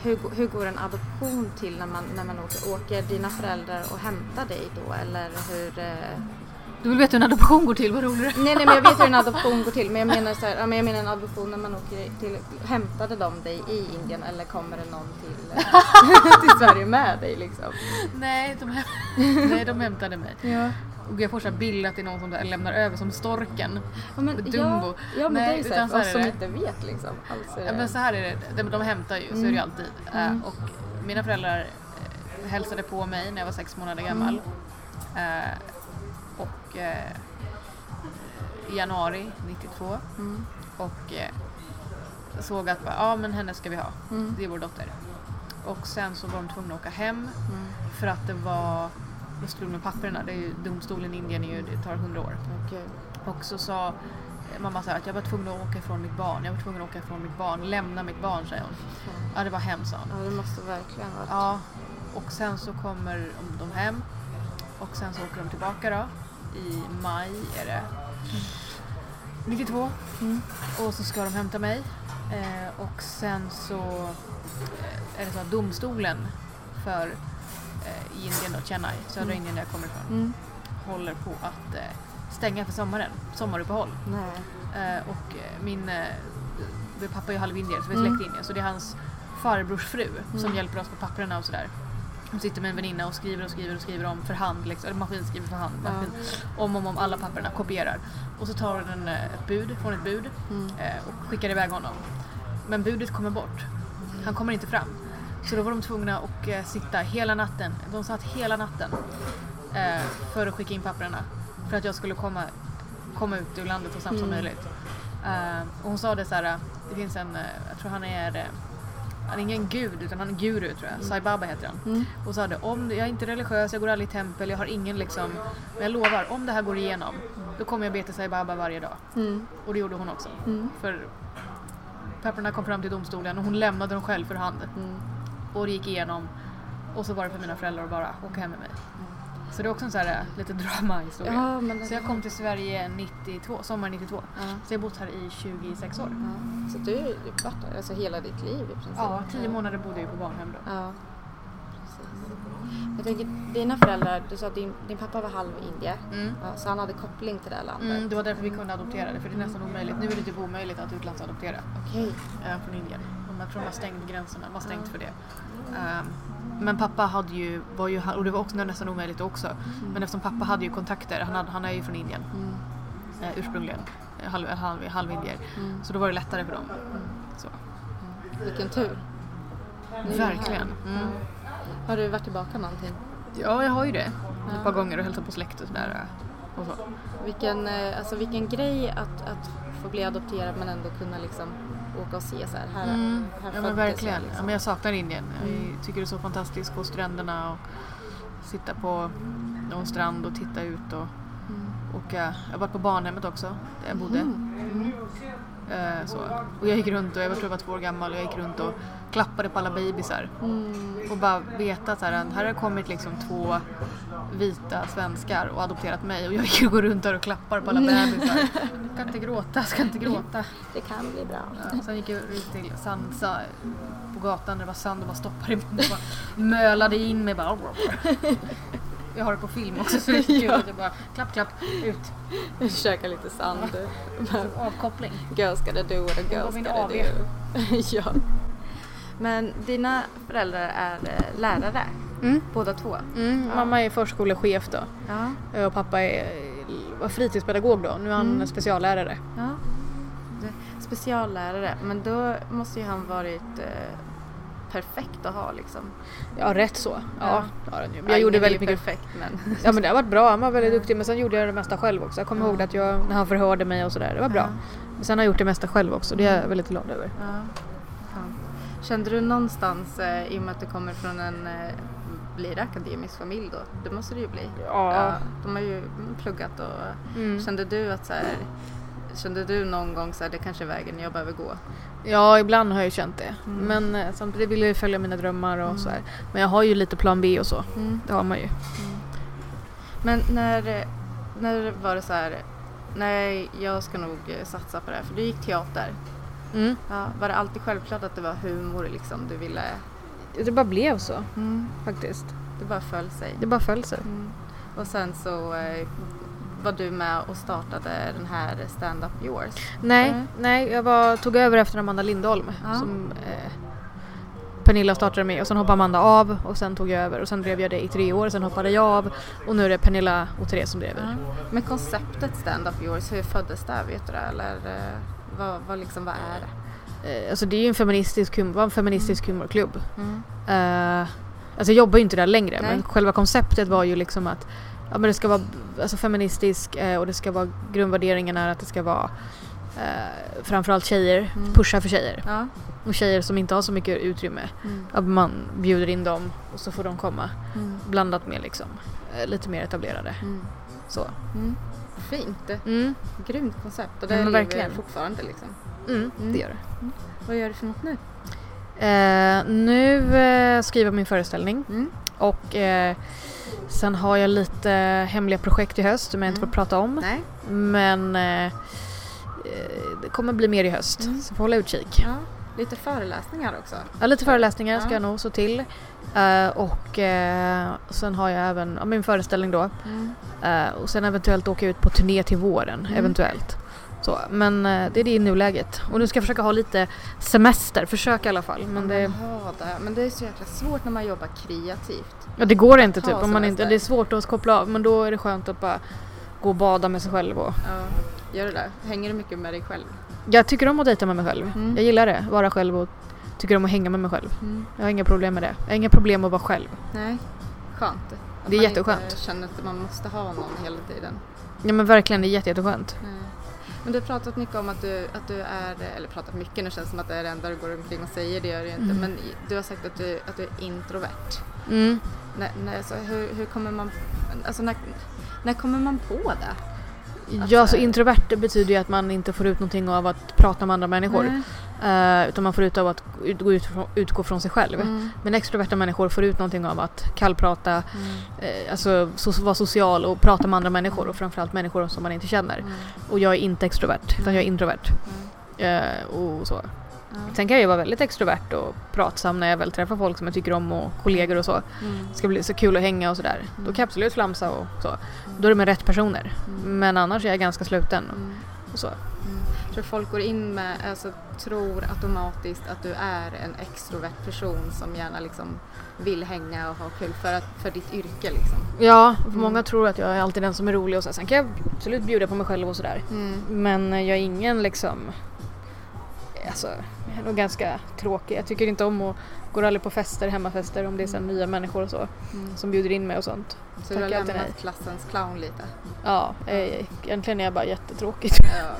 hur, hur går en adoption till när man, när man åker? Åker dina föräldrar och hämtar dig då eller hur? Eh... Du vill veta hur en adoption går till, vad roligt. Nej, nej men jag vet hur en adoption går till men jag menar, så här, ja, men jag menar en adoption när man åker till, hämtade de dig i Indien eller kommer det någon till, eh, till Sverige med dig liksom? Nej, de, häm- Nej, de hämtade mig. Ja. Och jag får så här bild att det är någon som lämnar över som storken. Ja men, Dumbo. ja, ja, men Nej, det är ju så utan här, så som det. inte vet liksom. Alltså, Ja, men så här är det, de, de hämtar ju, så är det ju alltid. Eh, och mina föräldrar eh, hälsade på mig när jag var sex månader gammal. Och eh, i januari 92. Och eh, såg att ja men henne ska vi ha, det är vår dotter. Och sen så var de tvungna att åka hem för att det var stod med papperna, det är ju, domstolen i Indien är ju, det tar hundra år. Okej. Och så sa eh, mamma så här att jag var tvungen att åka ifrån mitt barn, jag var tvungen att åka ifrån mitt barn, lämna mitt barn säger hon. Ja det var hemskt sa hon. Ja det måste verkligen varit. Ja, och sen så kommer de hem och sen så åker de tillbaka då i maj är det. 92. Och så ska de hämta mig eh, och sen så eh, är det så att domstolen för eh, Indien då, Chennai, södra Indien där jag kommer ifrån, håller på att eh, stänga för sommaren, sommaruppehåll. Eh, och min pappa är halvindier så vi är släkt i Indien så det är hans farbrors fru som hjälper oss med papperna och sådär. Hon sitter med en väninna och skriver och skriver och skriver om för hand, liksom, eller maskinskriver för hand. Maskin, om och om, om alla papperna, kopierar. Och så tar den eh, ett bud, får hon ett bud eh, och skickar iväg honom. Men budet kommer bort. Han kommer inte fram. Så då var de tvungna att eh, sitta hela natten. De satt hela natten för att skicka in papperna. För att jag skulle komma, komma ut ur landet så snabbt som möjligt. Eh, och hon sa det så här, det finns en, jag tror han är, han är ingen gud utan han är guru tror jag, Sai Baba heter han. Och sa det, om jag är inte religiös, jag går aldrig i tempel, jag har ingen liksom, men jag lovar, om det här går igenom, då kommer jag be till Sai Baba varje dag. Och det gjorde hon också. För papperna kom fram till domstolen och hon lämnade dem själv för hand. Och det gick igenom. Och så var det för mina föräldrar att bara åka hem med mig. Så det är också en sån här eh, lite dramahistoria. Ja, men Så jag kom till Sverige 92, sommaren 92. Så jag har bott här i 26 år. Ja. Så du har varit där alltså hela ditt liv i princip? Ja, tio månader bodde jag på barnhem då. Ja, precis. Jag tänker, dina föräldrar, du sa att din, din pappa var halv indier, ja, så han hade koppling till det här landet. Mm, det var därför vi kunde adoptera det, för det är nästan omöjligt. Nu är det typ omöjligt att utlandsadoptera Okej. eh, från Indien. De, jag tror de har stängt gränserna, de har stängt för det. Ehm, men pappa hade ju, var ju, och det var också nästan omöjligt också, men eftersom pappa hade ju kontakter, han, hade, han är ju från Indien eh, ursprungligen, eh, halv, halv, halvindier. Så då var det lättare för dem. Så. Vilken tur. Här. Verkligen. Mm. Har du varit tillbaka någonting? Ja, jag har ju det. Ett par gånger och hälsat på släkt och sådär. eh, Och så. Vilken, eh, alltså vilken grej att, att få bli adopterad men ändå kunna liksom åka och se så här. här, Mm. här Ja men verkligen. jag, Ja, liksom. men jag saknar Indien. Jag Mm. tycker det är så fantastiskt gå stränderna och sitta på någon strand och titta ut och Mm. åka. Jag har varit på barnhemmet också där jag bodde. Mm. Eh, så. Och jag gick runt och jag tror jag var två år gammal och jag gick runt och klappade på alla bebisar. Mm. Och bara veta att här, här har kommit liksom två vita svenskar och adopterat mig och jag gick och går runt där och klappar på alla bebisar. Ska inte gråta, ska inte gråta. Det kan bli bra. Ja, sen gick jag ut till Sansa på gatan där det var sand och bara stoppade i munnen och bara mölade in mig bara. Jag har det på film också så det är kul att jag bara klapp klapp ut. Käka lite sand. Avkoppling. Girls gotta do what a Det girls gotta do. ja. Men dina föräldrar är eh, lärare, Mm. båda två? Mm, mamma är förskolechef då Ja. och pappa är, var fritidspedagog då. Nu är han Mm. speciallärare. ja. Det- Speciallärare, men då måste ju han varit eh, perfekt att ha liksom. Ja, rätt så. Ja, Ja. ja. den ju. Ja, jag gjorde ingen är väldigt mycket. perfekt men. Ja men det har varit bra, han var väldigt duktig men sen gjorde jag det mesta själv också. Jag kommer ihåg att jag, när han förhörde mig och sådär, det var bra. Ja. Men sen har jag gjort det mesta själv också, det är jag väldigt glad över. Ja. Kände du någonstans, eh, i och med att du kommer från en eh, blir det akademisk familj då? Det måste det ju bli. Ja. de har ju pluggat och Mm. kände du att så här, Kände du någon gång så här, det kanske är vägen jag behöver gå? Ja, ibland har jag ju känt det. Mm. Men eh, samtidigt vill jag ju följa mina drömmar och så här. Men jag har ju lite plan B och så. Mm. Det har man ju. Men när, när var det så här, nej jag ska nog eh, satsa på det här, för du gick teater. Mm. Ja, var det alltid självklart att det var humor liksom du ville? Det bara blev så Mm. faktiskt. Det bara föll sig. Det bara föll sig. Mm. Och sen så eh, var du med och startade den här Stand Up Yours. Nej, Nej. nej jag var, tog över efter Amanda Lindholm Ja. som eh, Pernilla startade med och sen hoppade Amanda av och sen tog jag över och sen drev jag det i tre år, sen hoppade jag av och nu är det Pernilla och Therese som driver. Men konceptet Stand Up Yours, hur föddes det? Vet du det? Eller eh, vad, vad, liksom, vad är det? Eh, alltså det är ju en feministisk, hum- var en feministisk humorklubb. Mm. Eh, alltså jag jobbar ju inte där längre Nej. men själva konceptet var ju liksom att ja, men det ska vara alltså feministisk eh, och det ska vara grundvärderingen är att det ska vara eh, framförallt tjejer, Mm. pusha för tjejer. Ja. Och tjejer som inte har så mycket utrymme. Mm. Att man bjuder in dem och så får de komma Mm. blandat med liksom eh, lite mer etablerade. Mm. Så. Mm. Fint. Mm, Grymt koncept. Och det Ja, men lever verkligen. fortfarande liksom. mm, Mm. det gör det. Vad gör du för något nu? Eh, nu eh, skriver jag min föreställning Mm. och eh, sen har jag lite hemliga projekt i höst som jag inte får Mm. prata om. Nej. Men eh, eh, det kommer bli mer i höst Mm. så får hålla utkik. Ja. Lite föreläsningar också. Ja, lite föreläsningar ska Ja. jag nog så till. Eh, och eh, sen har jag även ja, min föreställning då. Mm. Eh, och sen eventuellt åka ut på turné till våren, Mm. eventuellt. Så, men eh, det är det i nuläget. Och nu ska jag försöka ha lite semester, försöka i alla fall. Men det, Jaha, det. men det är så jäkla svårt när man jobbar kreativt. ja, det går inte typ. Om man inte, det är svårt att koppla av men då är det skönt att bara gå och bada med sig själv. Och, Ja. Gör det? Hänger du mycket med dig själv? jag tycker om att dejta med mig själv. Mm. Jag gillar det, vara själv och tycker om att hänga med mig själv. Mm. Jag har inga problem med det. Jag har inga problem att vara själv. Nej. Skönt. Att Det är man jätteskönt. Inte känner att man måste ha någon hela tiden. Ja men verkligen, det är jätte, jätteskönt. Nej. Men du har pratat mycket om att du, att du är, eller pratat mycket, nu känns det som att det är det enda du går omkring och säger, det gör du ju inte. Mm. Men du har sagt att du, att du är introvert. Mm. När, när, alltså, hur, hur kommer man, alltså när, när kommer man på det? Att Ja, så så här- introvert betyder ju att man inte får ut någonting av att prata med andra människor. Nej. Eh, utan man får ut av att gå ut utgå från sig själv. Mm. Men extroverta människor får ut någonting av att kallprata, Mm. eh, alltså so- vara social och prata med andra människor och framförallt människor som man inte känner. Mm. Och jag är inte extrovert, utan jag är introvert. Eh, och så. Sen kan jag ju vara väldigt extrovert och pratsam när jag väl träffar folk som jag tycker om och kollegor och så. Mm. Det ska bli så kul att hänga och sådär. Då kan jag absolut flamsa och så. Då är det med rätt personer. Men annars är jag ganska sluten. Mm. Och så. Jag tror folk går in med, alltså tror automatiskt att du är en extrovert person som gärna liksom vill hänga och ha kul för, att, för ditt yrke liksom. Ja, för Mm. många tror att jag är alltid den som är rolig och så. Sen kan jag absolut bjuda på mig själv och sådär. Men eh, jag är ingen liksom... Alltså, jag är nog ganska tråkig. Jag tycker inte om att... Går aldrig på fester, hemmafester om det är så här nya människor och så. Mm. Som bjuder in mig och sånt. Så du har lämnat klassens clown lite? Ja, eh, egentligen är jag bara jättetråkig. Ja,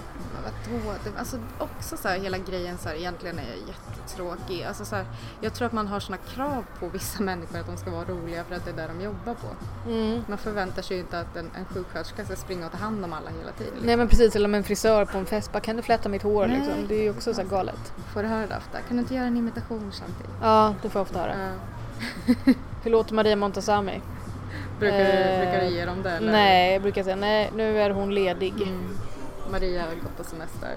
vadå? Det, alltså också så här, hela grejen så här, egentligen är jättetråkig. Alltså så här, jag tror att man har såna krav på vissa människor att de ska vara roliga för att det är det de jobbar på. Man förväntar sig ju inte att en, en sjuksköterska ska springa och ta hand om alla hela tiden. Liksom. Nej men precis, eller med en frisör på en fest bara kan du flätta mitt hår Nej. liksom. Det är ju också så här galet. Får du höra det ofta? Kan du inte göra en imitation samtidigt? Ja, det får jag ofta höra. Ja. Hur låter Maria Montazami? Brukar, du, Eh, brukar du ge dem det? Eller? Nej, jag brukar säga nej, nu är hon ledig. Mm. Maria har gått på semester.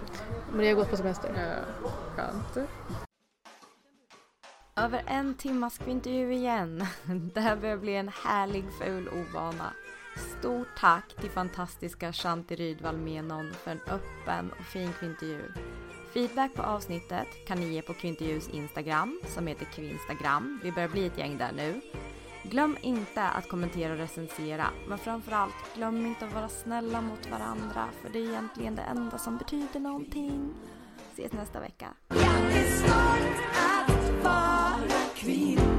Maria har gått på semester. Ja, skönt. Över en timmas kvintervju igen. Det här börjar bli en härlig ful ovana. Stort tack till fantastiska Shanti Rydvall Menon för en öppen och fin kvintervju. Feedback på avsnittet kan ni ge på Kvintervjus Instagram som heter Kvinstagram. Vi börjar bli ett gäng där nu. Glöm inte att kommentera och recensera, men framförallt glöm inte att vara snälla mot varandra för det är egentligen det enda som betyder någonting. Ses nästa vecka. Jag är stolt att vara kvinna